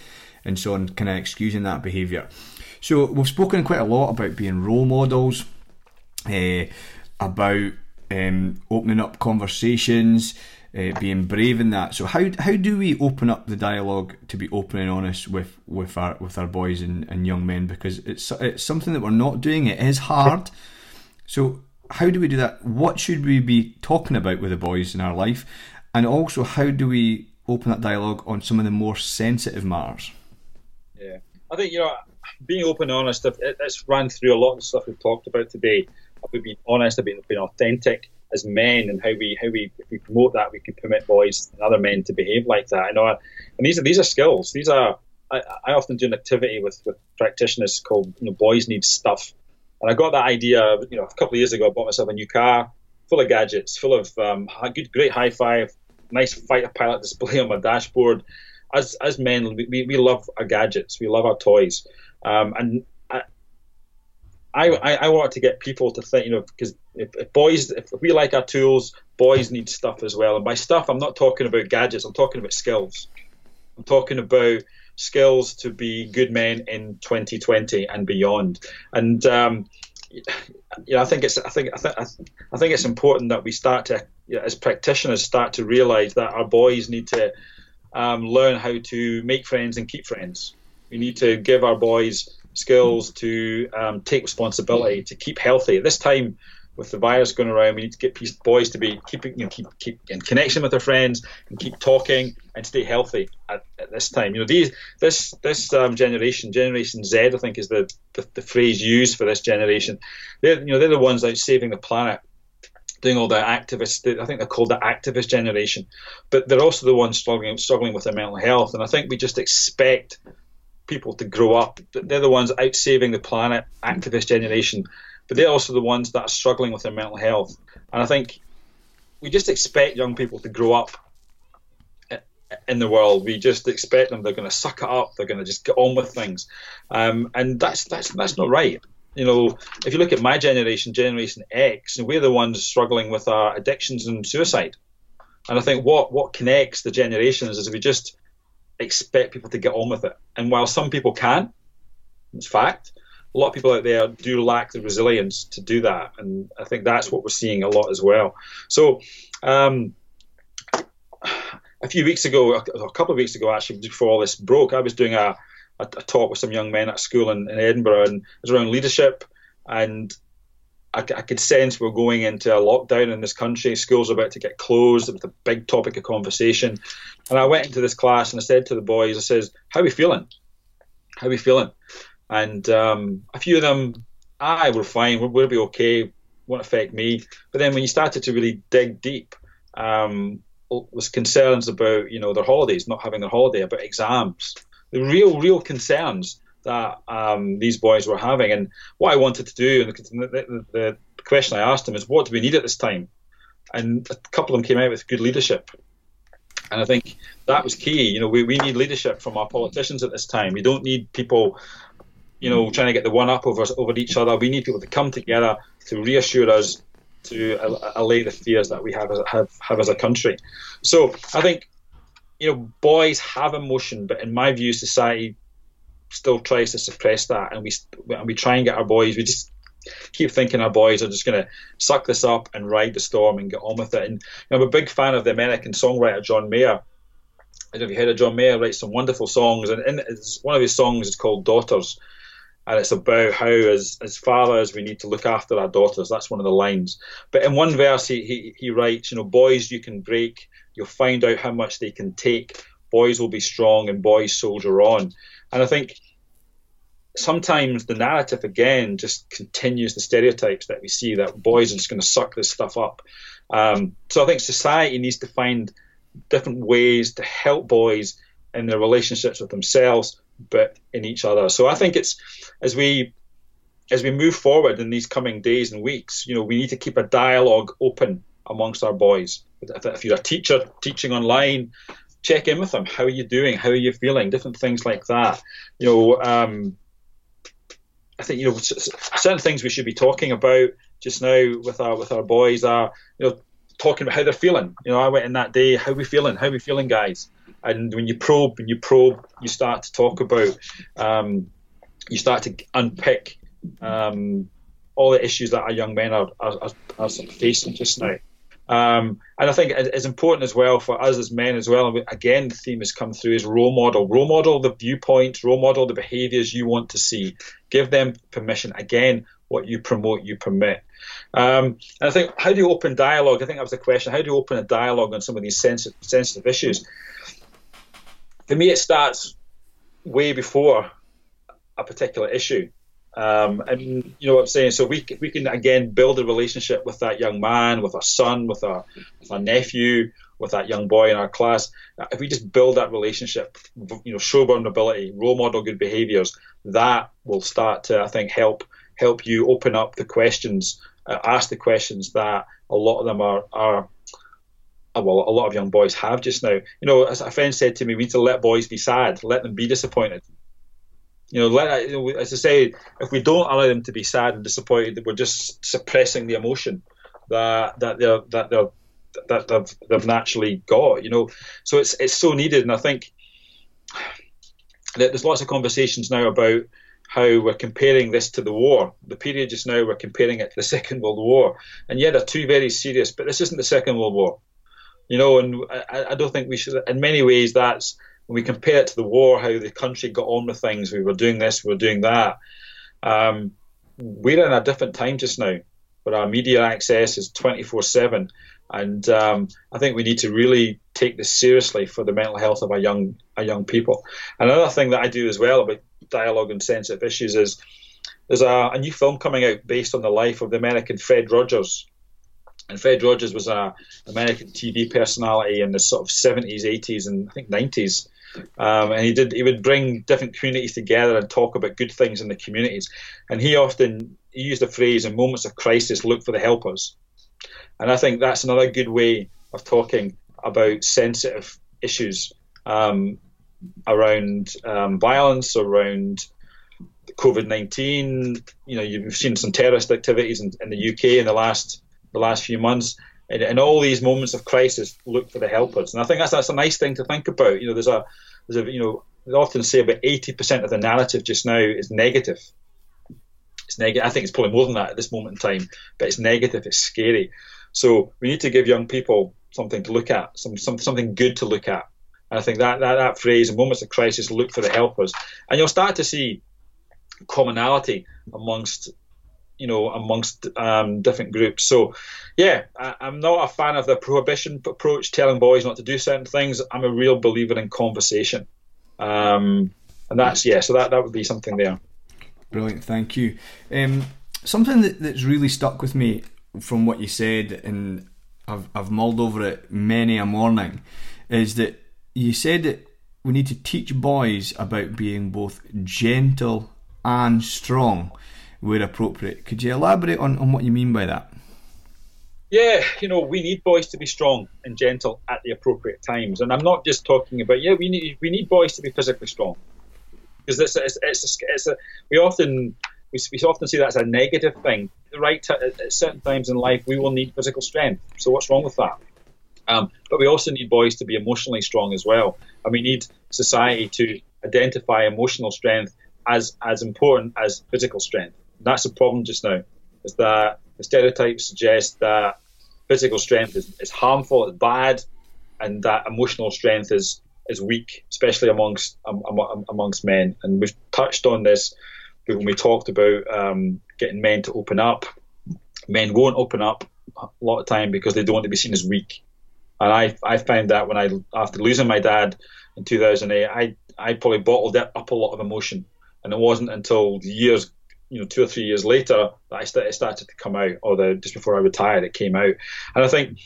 and so on, kind of excusing that behaviour. So we've spoken quite a lot about being role models, uh, about um, opening up conversations uh, being brave in that. So how how do we open up the dialogue to be open and honest with with our with our boys and, and young men because it's it's something that we're not doing. It is hard. So how do we do that? What should we be talking about with the boys in our life, and also how do we open that dialogue on some of the more sensitive matters? Yeah, I think you know being open and honest. It's ran through a lot of stuff we've talked about today. About being honest, about being authentic as men and how we how we if we promote that we can permit boys and other men to behave like that. I know, and these are these are skills. These are I, I often do an activity with with practitioners called you know boys need stuff, and I got that idea you know a couple of years ago. I bought myself a new car full of gadgets, full of um, good great high five, nice fighter pilot display on my dashboard. As as men, we, we love our gadgets, we love our toys, um, and I, I, I want to get people to think, you know, because if, if, boys, if we like our tools, boys need stuff as well. And by stuff, I'm not talking about gadgets. I'm talking about skills. I'm talking about skills to be good men in 2020 and beyond. And um, you know, I think it's I think I think I think it's important that we start to, you know, as practitioners, start to realise that our boys need to um, learn how to make friends and keep friends. We need to give our boys skills to um, take responsibility, to keep healthy. At this time, with the virus going around, we need to get boys to be keeping, you know, keep keep in connection with their friends and keep talking and stay healthy at, at this time. You know, these this this um, generation, Generation Z, I think is the, the, the phrase used for this generation. They're you know they're the ones out saving the planet doing all the activists. I think they're called the activist generation, but they're also the ones struggling struggling with their mental health. And I think we just expect people to grow up. They're the ones out saving the planet, activist generation, but they're also the ones that are struggling with their mental health. And I think we just expect young people to grow up in the world. We just expect them; they're going to suck it up. They're going to just get on with things, um, and that's that's that's not right. You know, if you look at my generation, Generation X, we're the ones struggling with our addictions and suicide. And I think what what connects the generations is if we just expect people to get on with it. And while some people can, it's fact, a lot of people out there do lack the resilience to do that. And I think that's what we're seeing a lot as well. So, um, a few weeks ago, a couple of weeks ago, actually, before all this broke, I was doing a, a, talk with some young men at school in, in Edinburgh, and it was around leadership. And I, I, could sense we're going into a lockdown in this country. Schools are about to get closed. It was a big topic of conversation. And I went into this class and I said to the boys, I says, "How are we feeling? How are we feeling?" And um, a few of them aye, we're fine, we'll, we'll be okay, won't affect me. But then when you started to really dig deep, um, was concerns about you know their holidays, not having their holiday, about exams, the real, real concerns that um, these boys were having. And what I wanted to do, and the, the, the, question I asked them is, what do we need at this time? And a couple of them came out with good leadership. And I think that was key. You know, we, we need leadership from our politicians at this time. We don't need people, you know, trying to get the one up over over each other. We need people to come together to reassure us, to allay the fears that we have as, have, have as a country. So I think, you know, boys have emotion, but in my view, society still tries to suppress that, and we and we try and get our boys. We just keep thinking our boys are just going to suck this up and ride the storm and get on with it. And you know, I'm a big fan of the American songwriter John Mayer. I know if you heard of John Mayer, writes some wonderful songs, and in, one of his songs is called Daughters, and it's about how, as as fathers, we need to look after our daughters. That's one of the lines. But in one verse, he he, he writes, you know, boys you can break, you'll find out how much they can take. Boys will be strong, and boys soldier on. And I think sometimes the narrative again just continues the stereotypes that we see that boys are just going to suck this stuff up. Um, so I think society needs to find different ways to help boys in their relationships with themselves, but in each other. So I think it's as we as we move forward in these coming days and weeks, you know, we need to keep a dialogue open amongst our boys. If you're a teacher teaching online, check in with them. How are you doing? How are you feeling? Different things like that. You know, um, I think you know certain things we should be talking about just now with our with our boys are you know talking about how they're feeling. You know, I went in that day. How we feeling? How we feeling, guys? And when you probe and you probe, you start to talk about, um, you start to unpick um, all the issues that our young men are are, are, are facing just now. Um, and I think it's important as well for us as men as well. Again, the theme has come through is role model. Role model the viewpoint, role model the behaviours you want to see. Give them permission. Again, what you promote, you permit. Um, and I think, how do you open dialogue? I think that was the question. How do you open a dialogue on some of these sensitive, sensitive issues? For me, it starts way before a particular issue. Um, and you know what I'm saying. So we we can again build a relationship with that young man, with our son, with our with our nephew, with that young boy in our class. If we just build that relationship, you know, show vulnerability, role model good behaviours, that will start to I think help help you open up the questions, uh, ask the questions that a lot of them are are well, a lot of young boys have just now. You know, as a friend said to me, we need to let boys be sad, let them be disappointed. You know, let, as I say, if we don't allow them to be sad and disappointed, we're just suppressing the emotion that that they're that they're that they've, they've naturally got. You know, so it's it's so needed, and I think that there's lots of conversations now about how we're comparing this to the war. The period just now, we're comparing it to the Second World War, and yeah, they're two very serious, but this isn't the Second World War. You know, and I, I don't think we should. In many ways, that's when we compare it to the war, how the country got on with things, we were doing this, we were doing that. Um, we're in a different time just now, where our media access is 24 7. And um, I think we need to really take this seriously for the mental health of our young our young people. Another thing that I do as well about dialogue and sensitive issues is there's a, a new film coming out based on the life of the American Fred Rogers. And Fred Rogers was a American TV personality in the sort of 70s, 80s, and I think 90s. Um, and he did he would bring different communities together and talk about good things in the communities. And he often he used the phrase in moments of crisis, look for the helpers. And I think that's another good way of talking about sensitive issues um, around um, violence, around COVID nineteen. You know, you've seen some terrorist activities in, in, the UK in the last the last few months. In, in all these moments of crisis, look for the helpers, and I think that's that's a nice thing to think about. You know, there's a there's a you know they often say about eighty percent of the narrative just now is negative. It's negative. I think it's probably more than that at this moment in time, but it's negative. It's scary. So we need to give young people something to look at, some, some something good to look at. And I think that, that that phrase, in moments of crisis, look for the helpers, and you'll start to see commonality amongst you know, amongst um, different groups. So, yeah, I, am not a fan of the prohibition approach, telling boys not to do certain things. I'm a real believer in conversation, um, and that's yeah. So that that would be something there. Brilliant, thank you. Um, something that, that's really stuck with me from what you said, and I've I've mulled over it many a morning, is that you said that we need to teach boys about being both gentle and strong where appropriate. Could you elaborate on, on what you mean by that? Yeah, you know, we need boys to be strong and gentle at the appropriate times, and I'm not just talking about yeah, we need we need boys to be physically strong because it's it's, it's, a, it's a, we often we, we often see that as a negative thing. The right at certain times in life, we will need physical strength. So what's wrong with that? Um, but we also need boys to be emotionally strong as well, and we need society to identify emotional strength as as important as physical strength. That's the problem just now. Is that the stereotypes suggest that physical strength is, is harmful, it's bad, and that emotional strength is is weak, especially amongst um, amongst men. And we've touched on this when we talked about um, getting men to open up. Men won't open up a lot of time because they don't want to be seen as weak. And I I found that when I after losing my dad in 2008, I I probably bottled up a lot of emotion, and it wasn't until years you know two or three years later that I started, to come out, or the just before I retired, it came out. And I think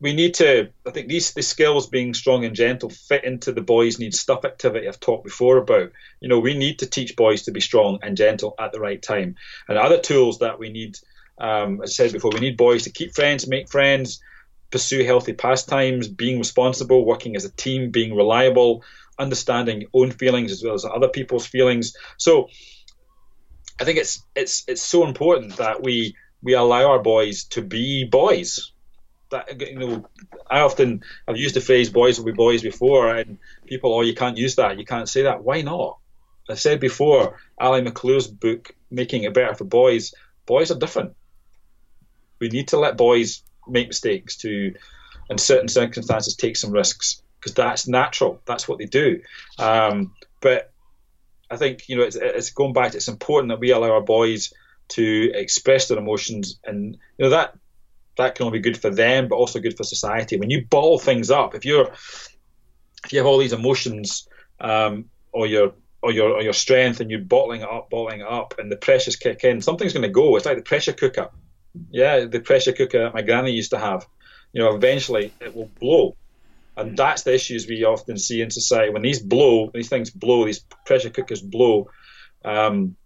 we need to. I think these the skills being strong and gentle fit into the boys need stuff activity I've talked before about. You know, we need to teach boys to be strong and gentle at the right time. And other tools that we need, um, as I said before, we need boys to keep friends, make friends, pursue healthy pastimes, being responsible, working as a team, being reliable, understanding own feelings as well as other people's feelings. So I think it's it's it's so important that we we allow our boys to be boys. That you know, I often I've used the phrase "boys will be boys" before, and people, oh, you can't use that, you can't say that. Why not? I said before, Ali McClure's book, "Making It Better for Boys." Boys are different. We need to let boys make mistakes to, in certain circumstances, take some risks because that's natural. That's what they do. Um, but I think you know it's, it's going back. It's important that we allow our boys to express their emotions, and you know that that can only be good for them, but also good for society. When you bottle things up, if you're if you have all these emotions, um, or your or your or your strength, and you're bottling it up, bottling it up, and the pressures kick in, something's going to go. It's like the pressure cooker. Yeah, the pressure cooker my granny used to have. You know, eventually it will blow and that's the issues we often see in society. When these blow, these things blow, these pressure cookers blow, um,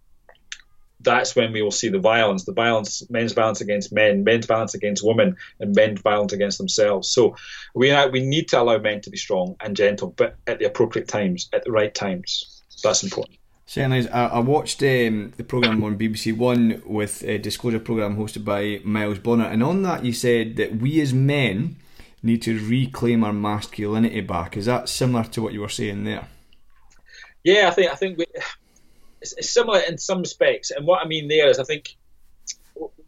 that's when we will see the violence, the violence, men's violence against men, men's violence against women, and men's violence against themselves. So we we need to allow men to be strong and gentle, but at the appropriate times, at the right times. That's important. Certainly, I, I watched um, the program on BBC One with a disclosure program hosted by Miles Bonner, and on that you said that we as men need to reclaim our masculinity back. Is that similar to what you were saying there? Yeah, I think I think we, it's, similar in some respects. And what I mean there is, I think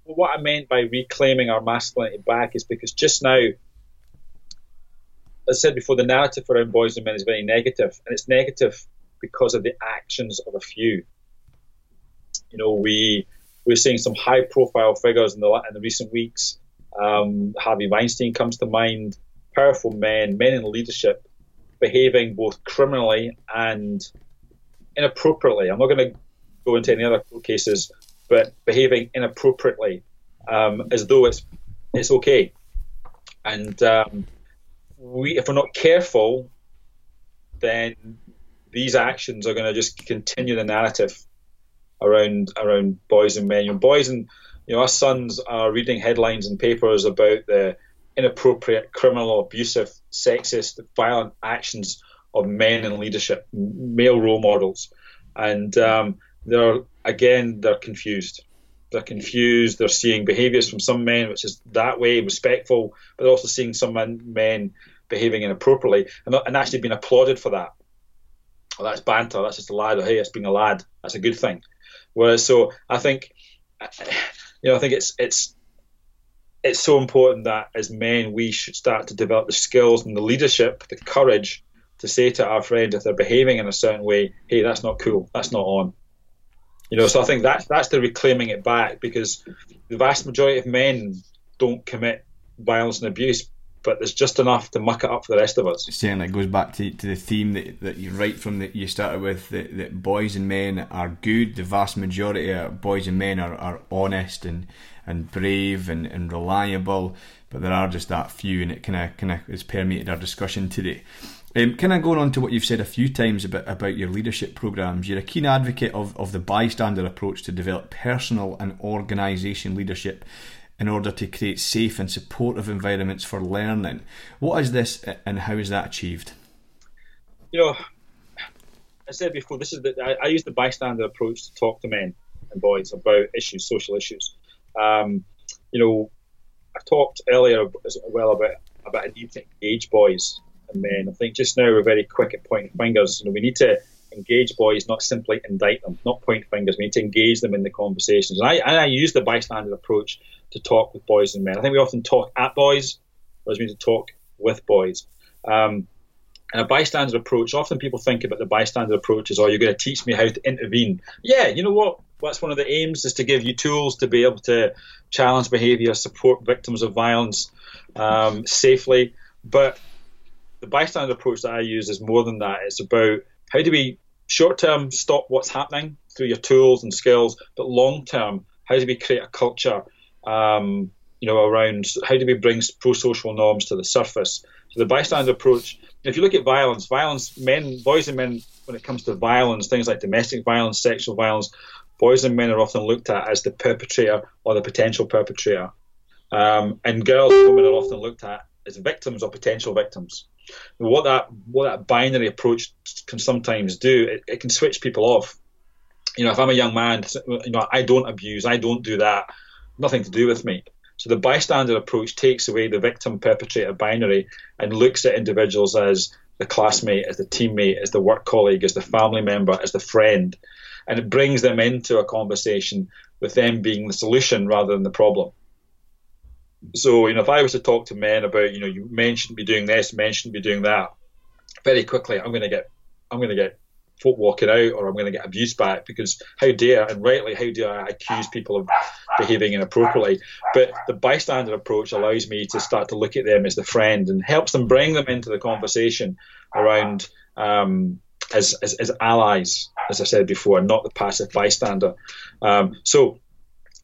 what I meant by reclaiming our masculinity back is because just now, as I said before, the narrative around boys and men is very negative, and it's negative because of the actions of a few. You know, we we're seeing some high-profile figures in the in the recent weeks um, Harvey Weinstein comes to mind. Powerful men, men in leadership, behaving both criminally and inappropriately. I'm not going to go into any other cases, but behaving inappropriately um, as though it's it's okay. And um, we, if we're not careful, then these actions are going to just continue the narrative around around boys and men. You know, boys and you know, our sons are reading headlines in papers about the inappropriate, criminal, abusive, sexist, violent actions of men in leadership, male role models, and um, they're again they're confused. They're confused. They're seeing behaviours from some men which is that way, respectful, but also seeing some men behaving inappropriately and, and actually being applauded for that. Well, that's banter. That's just a lad. Or hey, it's being a lad. That's a good thing. Whereas, so I think you know, I think it's it's it's so important that as men we should start to develop the skills and the leadership, the courage to say to our friend if they're behaving in a certain way, hey, that's not cool, that's not on. You know, so I think that's that's the reclaiming it back because the vast majority of men don't commit violence and abuse but there's just enough to muck it up for the rest of us. Certainly, it goes back to, to the theme that, that you right from that you started with that, that boys and men are good. The vast majority of boys and men are, are honest and, and brave and, and reliable, but there are just that few, and it kind of kind of has permeated our discussion today. Um, kind of going on to what you've said a few times about, about your leadership programs, you're a keen advocate of, of the bystander approach to develop personal and organisation leadership in order to create safe and supportive environments for learning. What is this and how is that achieved? You know, I said before, this is the, I, I use the bystander approach to talk to men and boys about issues, social issues. Um, you know, I talked earlier as well about about a need to engage boys and men. I think just now we're very quick at pointing fingers. You know, we need to engage boys, not simply indict them, not point fingers. We need to engage them in the conversations. And I, and I use the bystander approach to talk with boys and men. I think we often talk at boys, whereas we need to talk with boys. Um, and a bystander approach, often people think about the bystander approach as, oh, you're going to teach me how to intervene. Yeah, you know what? That's one of the aims is to give you tools to be able to challenge behaviour, support victims of violence um, safely. But the bystander approach that I use is more than that. It's about how do we short term stop what's happening through your tools and skills, but long term, how do we create a culture, um, you know, around how do we bring pro-social norms to the surface? So the bystander approach. If you look at violence, violence, men, boys and men, when it comes to violence, things like domestic violence, sexual violence, boys and men are often looked at as the perpetrator or the potential perpetrator, um, and girls and women are often looked at as victims or potential victims what that what that binary approach can sometimes do, it, it can switch people off. You know, if I'm a young man, you know, I don't abuse, I don't do that, nothing to do with me. So the bystander approach takes away the victim perpetrator binary and looks at individuals as the classmate, as the teammate, as the work colleague, as the family member, as the friend, and it brings them into a conversation with them being the solution rather than the problem. So, you know, if I was to talk to men about, you know, you men shouldn't be doing this, men shouldn't be doing that, very quickly I'm going to get, I'm going to get folk walking out, or I'm going to get abuse back because how dare and rightly how dare I accuse people of behaving inappropriately? But the bystander approach allows me to start to look at them as the friend and helps them bring them into the conversation around. Um, as, as, as allies, as I said before, not the passive bystander. Um, so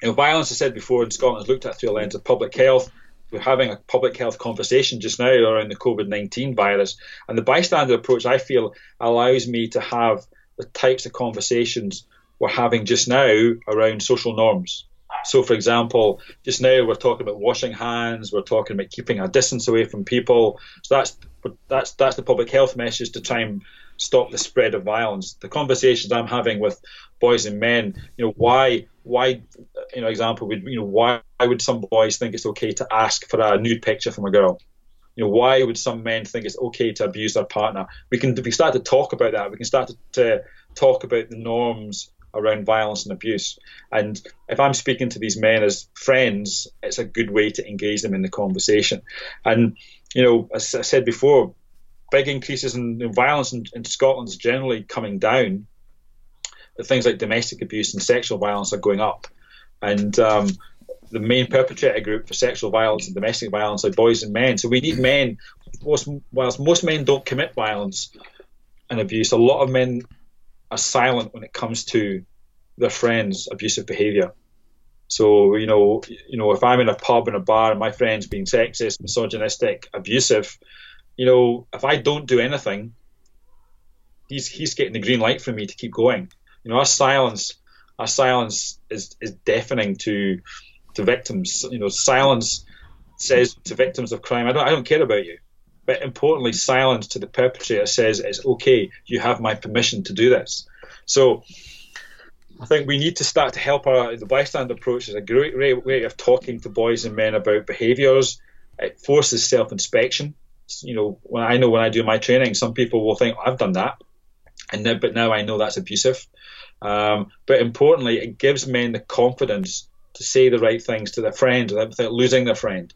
you know, violence, I said before, in Scotland is looked at through a lens of public health. We're having a public health conversation just now around the COVID 19 virus. And the bystander approach, I feel, allows me to have the types of conversations we're having just now around social norms. So, for example, just now we're talking about washing hands, we're talking about keeping a distance away from people. So that's that's that's the public health message to try and stop the spread of violence. The conversations I'm having with boys and men, you know, why why you know example would you know why would some boys think it's okay to ask for a nude picture from a girl? You know, why would some men think it's okay to abuse their partner? We can we start to talk about that. We can start to, to talk about the norms around violence and abuse. And if I'm speaking to these men as friends, it's a good way to engage them in the conversation. And you know, as I said before, big increases in, violence in, in Scotland is generally coming down, things like domestic abuse and sexual violence are going up. And um, the main perpetrator group for sexual violence and domestic violence are boys and men. So we need men. Most, whilst most men don't commit violence and abuse, a lot of men are silent when it comes to their friends' abusive behaviour. So you know, you know, if I'm in a pub in a bar and my friend's being sexist, misogynistic, abusive, you know, if I don't do anything, he's he's getting the green light from me to keep going. You know, our silence, our silence is is deafening to to victims. You know, silence says to victims of crime, I don't I don't care about you. But importantly, silence to the perpetrator says it's okay. You have my permission to do this. So. I think we need to start to help our the bystander approach is a great way of talking to boys and men about behaviours. It forces self-inspection you know, when I know when I do my training, some people will think I've done that, and then, but now I know that's abusive. Um, but importantly, it gives men the confidence to say the right things to their friend without losing their friend.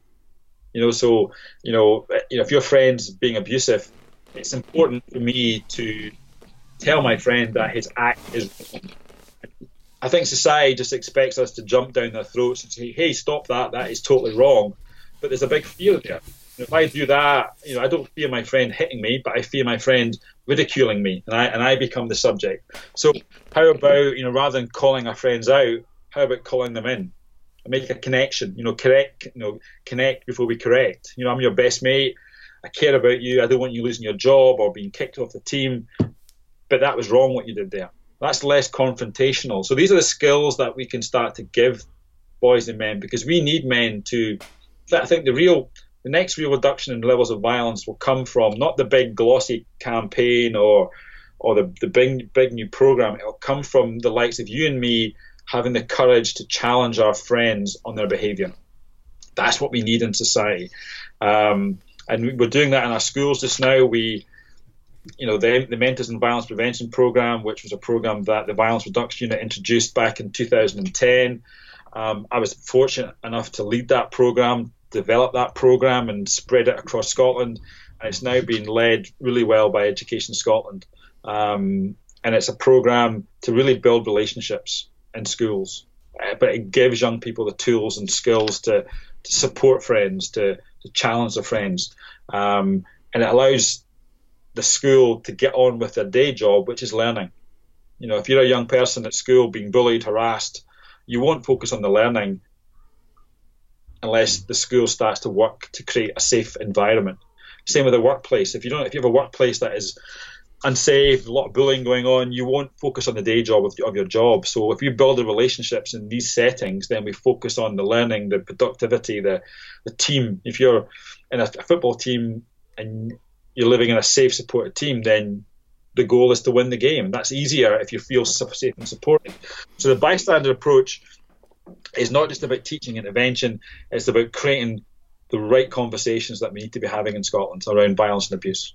You know, so you know, you know, if your friend's being abusive, it's important for me to tell my friend that his act is. I think society just expects us to jump down their throats and say, "Hey, stop that! That is totally wrong." But there's a big fear there If I do that, you know, I don't fear my friend hitting me, but I fear my friend ridiculing me, and I and I become the subject. So how about you know, rather than calling our friends out, how about calling them in? Make a connection. You know, correct. You know, connect before we correct. You know, I'm your best mate. I care about you. I don't want you losing your job or being kicked off the team. But that was wrong what you did there. That's less confrontational. So these are the skills that we can start to give boys and men because we need men to. I think the real the next real reduction in levels of violence will come from not the big glossy campaign or or the, the big big new program. It'll come from the likes of you and me having the courage to challenge our friends on their behaviour. That's what we need in society, um, and we're doing that in our schools just now. We, you know, the, the Mentors and Violence Prevention Program, which was a program that the Violence Reduction Unit introduced back in 2010. Um, I was fortunate enough to lead that program developed that program and spread it across Scotland. And it's now being led really well by Education Scotland. Um, and it's a program to really build relationships in schools. Uh, but it gives young people the tools and skills to, to support friends, to, to challenge their friends. Um, and it allows the school to get on with their day job, which is learning. You know, if you're a young person at school being bullied, harassed, you won't focus on the learning unless the school starts to work to create a safe environment. Same with the workplace. If you don't, if you have a workplace that is unsafe, a lot of bullying going on, you won't focus on the day job of, of your job. So if you build the relationships in these settings, then we focus on the learning, the productivity, the the team. If you're in a, a football team and you're living in a safe, supported team, then the goal is to win the game. That's easier if you feel safe and supported. So the bystander approach is not just about teaching intervention, it's about creating the right conversations that we need to be having in Scotland around violence and abuse.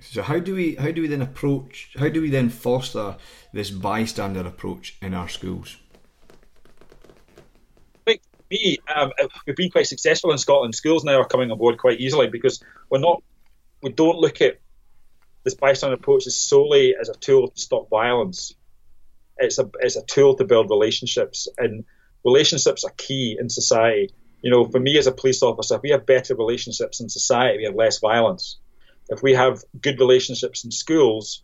So how do we how do we then approach how do we then foster this bystander approach in our schools? I think me um, we've been quite successful in Scotland. Schools now are coming on board quite easily because we're not we don't look at this bystander approach as solely as a tool to stop violence it's a it's a tool to build relationships, and relationships are key in society. You know, for me as a police officer, if we have better relationships in society, we have less violence. If we have good relationships in schools,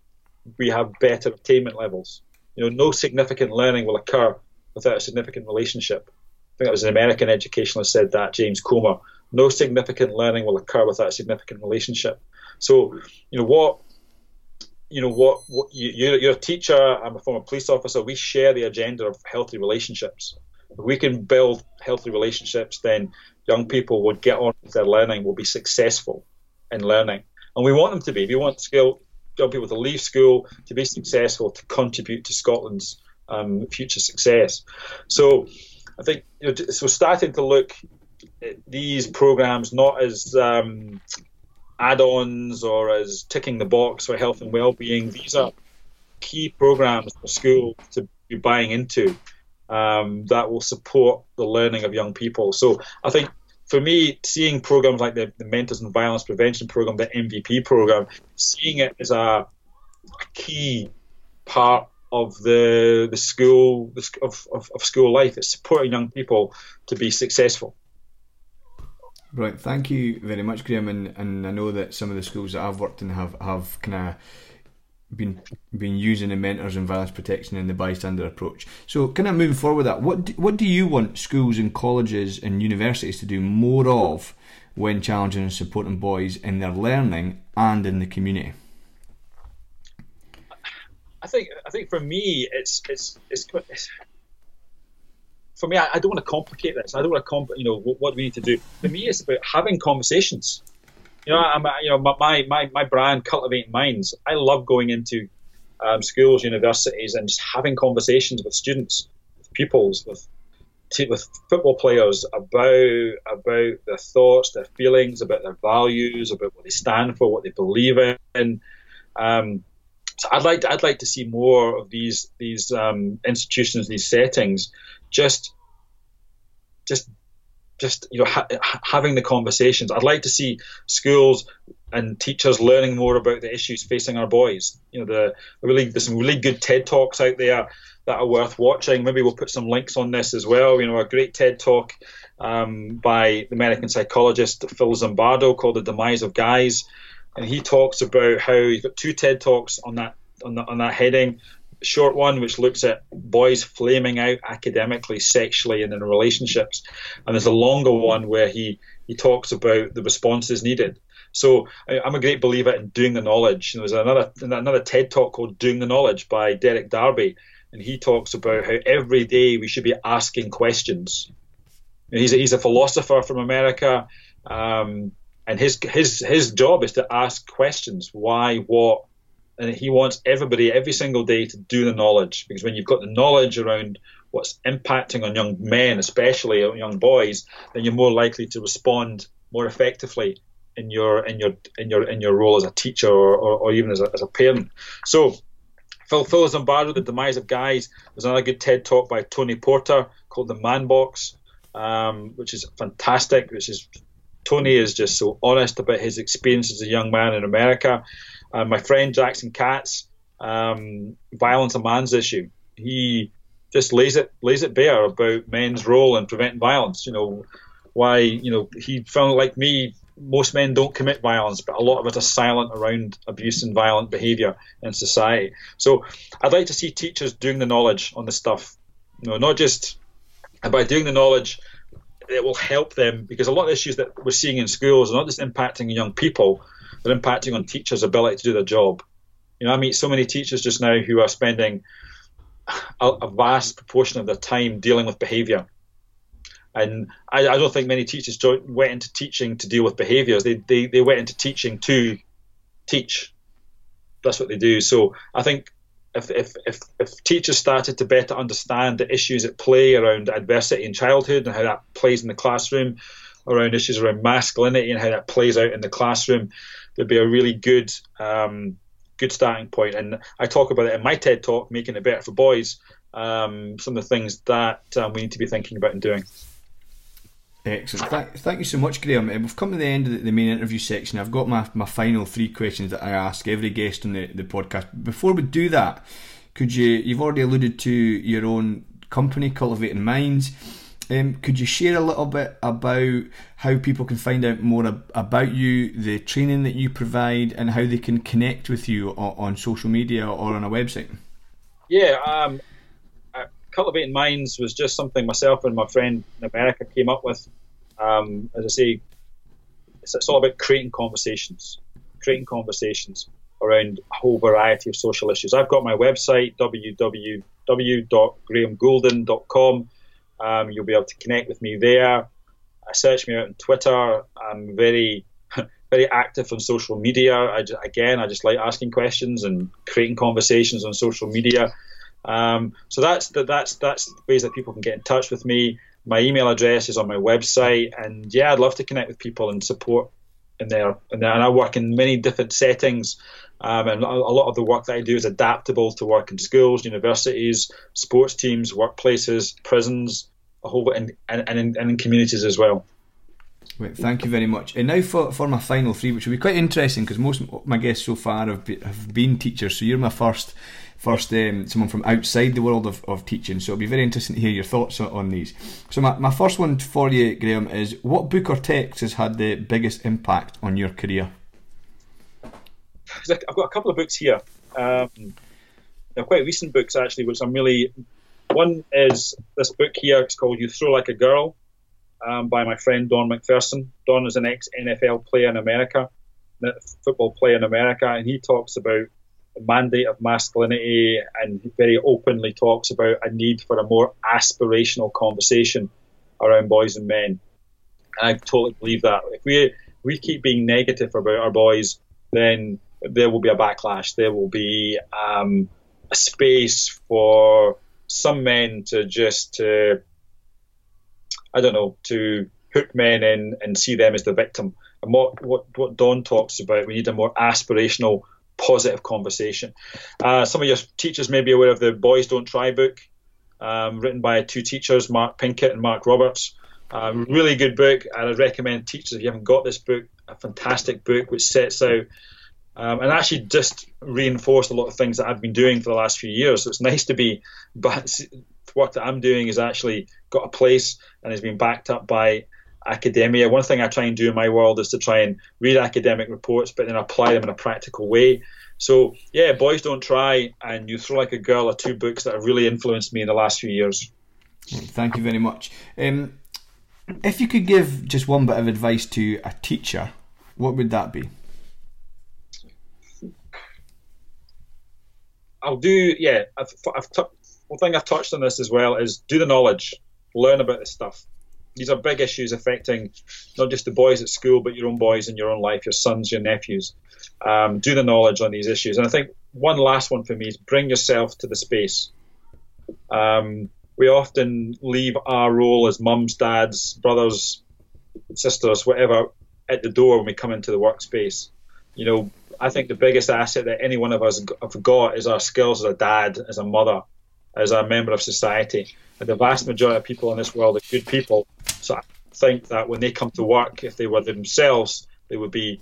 we have better attainment levels. You know, no significant learning will occur without a significant relationship. I think it was an American educationalist said that, James Comer. No significant learning will occur without a significant relationship. So, you know, what you know what, what you, you're, you're, a teacher i'm a former police officer we share the agenda of healthy relationships. If we can build healthy relationships then young people would get on with their learning will be successful in learning. And we want them to be. We want young people to leave school to be successful to contribute to scotland's um, future success. So i think you know, so starting to look at these programs not as um, add-ons or as ticking the box for health and well-being. These are key programs for schools to be buying into um, that will support the learning of young people. So I think for me, seeing programs like the, the Mentors and Violence Prevention Program, the MVP program, seeing it as a, a key part of the the school of, of, of school life. It's supporting young people to be successful. Right, thank you very much, Graham. And, and I know that some of the schools that I've worked in have, have kind of been been using the mentors and violence protection and the bystander approach. So, kind of moving forward with that, what do, what do you want schools and colleges and universities to do more of when challenging and supporting boys in their learning and in the community? I think I think for me, it's it's it's, it's for me, I, I, don't want to complicate this. I don't want to comp, you know, what, what, do we need to do? For me, it's about having conversations. You know, I'm, you know, my, my, my brand, Cultivating Minds, I love going into um, schools, universities, and just having conversations with students, with pupils, with with football players about about their thoughts, their feelings, about their values, about what they stand for, what they believe in. Um, so I'd like to, I'd like to see more of these these um, institutions, these settings, just just just you know ha- having the conversations. I'd like to see schools and teachers learning more about the issues facing our boys. You know, the really there's some really good TED talks out there that are worth watching. Maybe we'll put some links on this as well. You know, a great TED talk um, by the American psychologist Phil Zimbardo called "The Demise of Guys," and he talks about how he's got two TED talks on that on, the, on that heading. Short one, which looks at boys flaming out academically, sexually, and in relationships, and there's a longer one where he he talks about the responses needed. So I, am a great believer in doing the knowledge. There's another another TED talk called "Doing the Knowledge" by Derek Darby, and he talks about how every day we should be asking questions. And he's a, he's a philosopher from America, um, and his his his job is to ask questions: why, what, and he wants everybody every single day to do the knowledge because when you've got the knowledge around what's impacting on young men, especially young boys, then you're more likely to respond more effectively in your in your in your in your role as a teacher or, or, or even as a, as a parent. So. Phil Phil Zimbardo, The Demise of Guys. There's another good TED talk by Tony Porter called The Man Box, um, which is fantastic. Which is Tony is just so honest about his experience as a young man in America. Uh, my friend Jackson Katz, um, violence a man's issue. He just lays it lays it bare about men's role in preventing violence. You know why you know he found like me. Most men don't commit violence, but a lot of it is silent around abuse and violent behaviour in society. So I'd like to see teachers doing the knowledge on the stuff. You know, not just by doing the knowledge, it will help them because a lot of issues that we're seeing in schools are not just impacting young people, they're impacting on teachers' ability to do their job. You know, I meet so many teachers just now who are spending a, a vast proportion of their time dealing with behaviour. And I, I, don't think many teachers went into teaching to deal with behaviours. They, they, they went into teaching to teach. That's what they do. So I think if, if, if, if teachers started to better understand the issues at play around adversity in childhood and how that plays in the classroom, around issues around masculinity and how that plays out in the classroom, there'd be a really good um, good starting point. And I talk about it in my TED talk, making it better for boys. Um, some of the things that um, we need to be thinking about and doing. Excellent. Thank, thank you so much, Graham. We've come to the end of the, main interview section. I've got my, my final three questions that I ask every guest on the, the podcast. Before we do that, could you, you've already alluded to your own company, Cultivating Minds. Um, could you share a little bit about how people can find out more ab- about you, the training that you provide, and how they can connect with you on, on social media or on a website? Yeah, um, uh, Cultivating Minds was just something myself and my friend in America came up with. Um, as I say, it's, it's all about creating conversations, creating conversations around a whole variety of social issues. I've got my website, www.grahamgoulden.com um, you'll be able to connect with me there. Uh, search me out on Twitter. I'm very, very active on social media. I just, again, I just like asking questions and creating conversations on social media. Um, so that's the, that's that's ways that people can get in touch with me. My email address is on my website, and yeah, I'd love to connect with people and support in there. And, I work in many different settings. Um, and a lot of the work that I do is adaptable to work in schools, universities, sports teams, workplaces, prisons, a whole and and, and, in, and in communities as well. Right, thank you very much. And now for, for my final three, which will be quite interesting because most of my guests so far have, be, have been teachers. So you're my first first um, someone from outside the world of, of teaching. So it'll be very interesting to hear your thoughts on, these. So my, my first one for you, Graham, is what book or text has had the biggest impact on your career? I've got a couple of books here. Um, they're quite recent books actually, which I'm really. One is this book here. It's called "You Throw Like a Girl" um, by my friend Don McPherson. Don is an ex NFL player in America, football player in America, and he talks about the mandate of masculinity and very openly talks about a need for a more aspirational conversation around boys and men. And I totally believe that. If we we keep being negative about our boys, then there will be a backlash. There will be um, a space for some men to just, I don't know, to hook men in and see them as the victim. And what, what, what Don talks about, we need a more aspirational, positive conversation. Uh, some of your teachers may be aware of the Boys Don't Try book, um, written by two teachers, Mark Pinkett and Mark Roberts. Um, really good book. And I recommend teachers, if you haven't got this book, a fantastic book which sets out um, and actually just reinforced a lot of things that I've been doing for the last few years. So it's nice to be, but work that I'm doing is actually got a place and has been backed up by academia. One thing I try and do in my world is to try and read academic reports, but then apply them in a practical way. So yeah, boys don't try, and you throw like a girl are two books that have really influenced me in the last few years. Thank you very much. Um, if you could give just one bit of advice to a teacher, what would that be? I'll do. Yeah, I've, I've t- one thing I've touched on this as well is do the knowledge, learn about this stuff. These are big issues affecting not just the boys at school, but your own boys in your own life, your sons, your nephews. Um, do the knowledge on these issues, and I think one last one for me is bring yourself to the space. Um, we often leave our role as mums, dads, brothers, sisters, whatever, at the door when we come into the workspace. You know, I think the biggest asset that any one of us have got is our skills as a dad, as a mother, as a member of society. And the vast majority of people in this world are good people. So I think that when they come to work, if they were themselves, they would be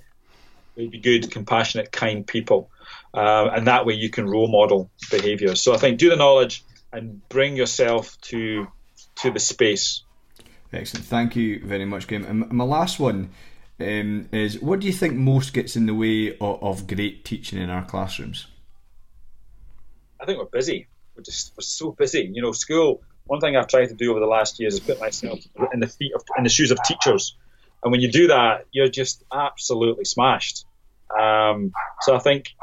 they'd be good, compassionate, kind people. Uh, and that way you can role model behaviours. So I think do the knowledge and bring yourself to to the space. Excellent. Thank you very much, Graham. And my last one um, is what do you think most gets in the way of, of, great teaching in our classrooms? I think we're busy. We're just we're so busy. You know, school. One thing I've tried to do over the last years is put myself in the feet of in the shoes of teachers, and when you do that, you're just absolutely smashed. Um, so I think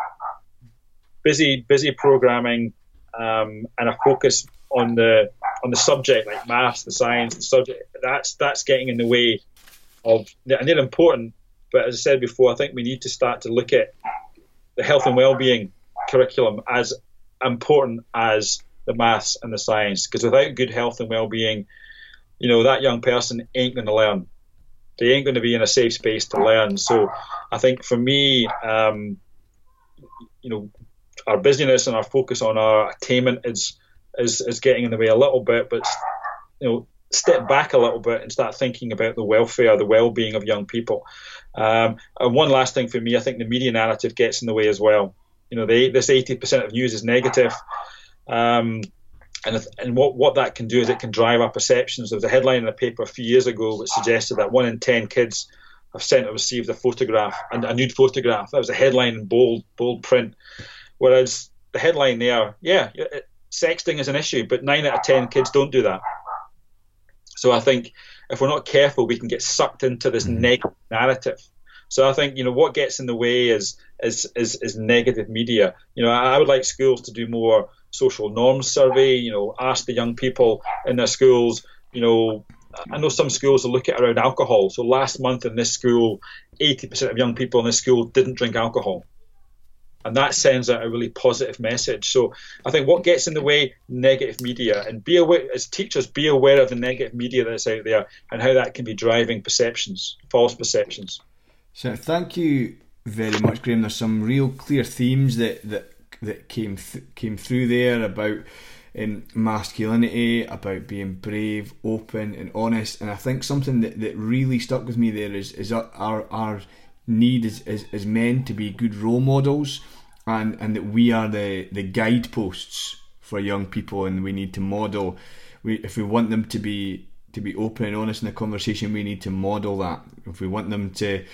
busy, busy programming, um, and a focus on the on the subject like maths, the science, the subject. That's that's getting in the way of, and they're important. But as I said before, I think we need to start to look at the health and well-being curriculum as important as the maths and the science. Because without good health and well-being, you know that young person ain't going to learn. They ain't going to be in a safe space to learn. So, I think for me, um, you know, our busyness and our focus on our attainment is is is getting in the way a little bit. But you know, step back a little bit and start thinking about the welfare, the well-being of young people. Um, and one last thing for me, I think the media narrative gets in the way as well. You know, they, this 80% of news is negative. Um, and, and what, what that can do is it can drive our perceptions. There was a headline in a paper a few years ago which suggested that one in 10 kids have sent or received a photograph, a nude photograph. That was a headline in bold, bold print. Whereas the headline there, yeah, sexting is an issue, but nine out of 10 kids don't do that. So I think if we're not careful, we can get sucked into this mm-hmm. negative narrative. So I think you know what gets in the way is is is, is negative media. You know, I, I would like schools to do more social norms survey. You know, ask the young people in their schools. You know, I know some schools will look at around alcohol. So last month in this school, 80% of young people in this school didn't drink alcohol and that sends out a really positive message. So I think what gets in the way, negative media, and be aware as teachers, be aware of the negative media that's out there and how that can be driving perceptions, false perceptions. So thank you very much, Graham. There's some real clear themes that that that came th- came through there about. Um, masculinity, about being brave, open, and honest, and I think something that, that really stuck with me there is is our our, need as, as, as men to be good role models and, and that we are the, the guideposts for young people and we need to model we if we want them to be to be open and honest in the conversation we need to model that. If we want them to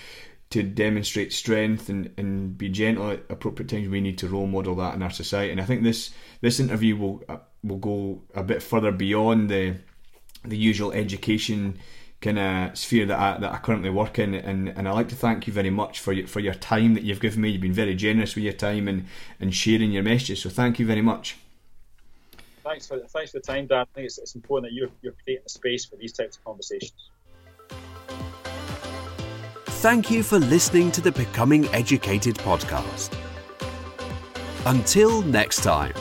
to demonstrate strength and, and be gentle at appropriate times we need to role model that in our society. And I think this this interview will uh, will go a bit further beyond the the usual education kind of sphere that I, that I currently work in, and, and I'd like to thank you very much for your, for your time that you've given me. You've been very generous with your time and, and sharing your messages. So thank you very much. Thanks for thanks for the time, Dan. I think it's, it's important that you're, you're creating a space for these types of conversations. Thank you for listening to the Becoming Educated podcast. Until next time,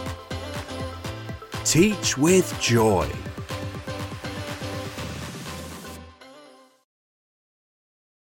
teach with joy.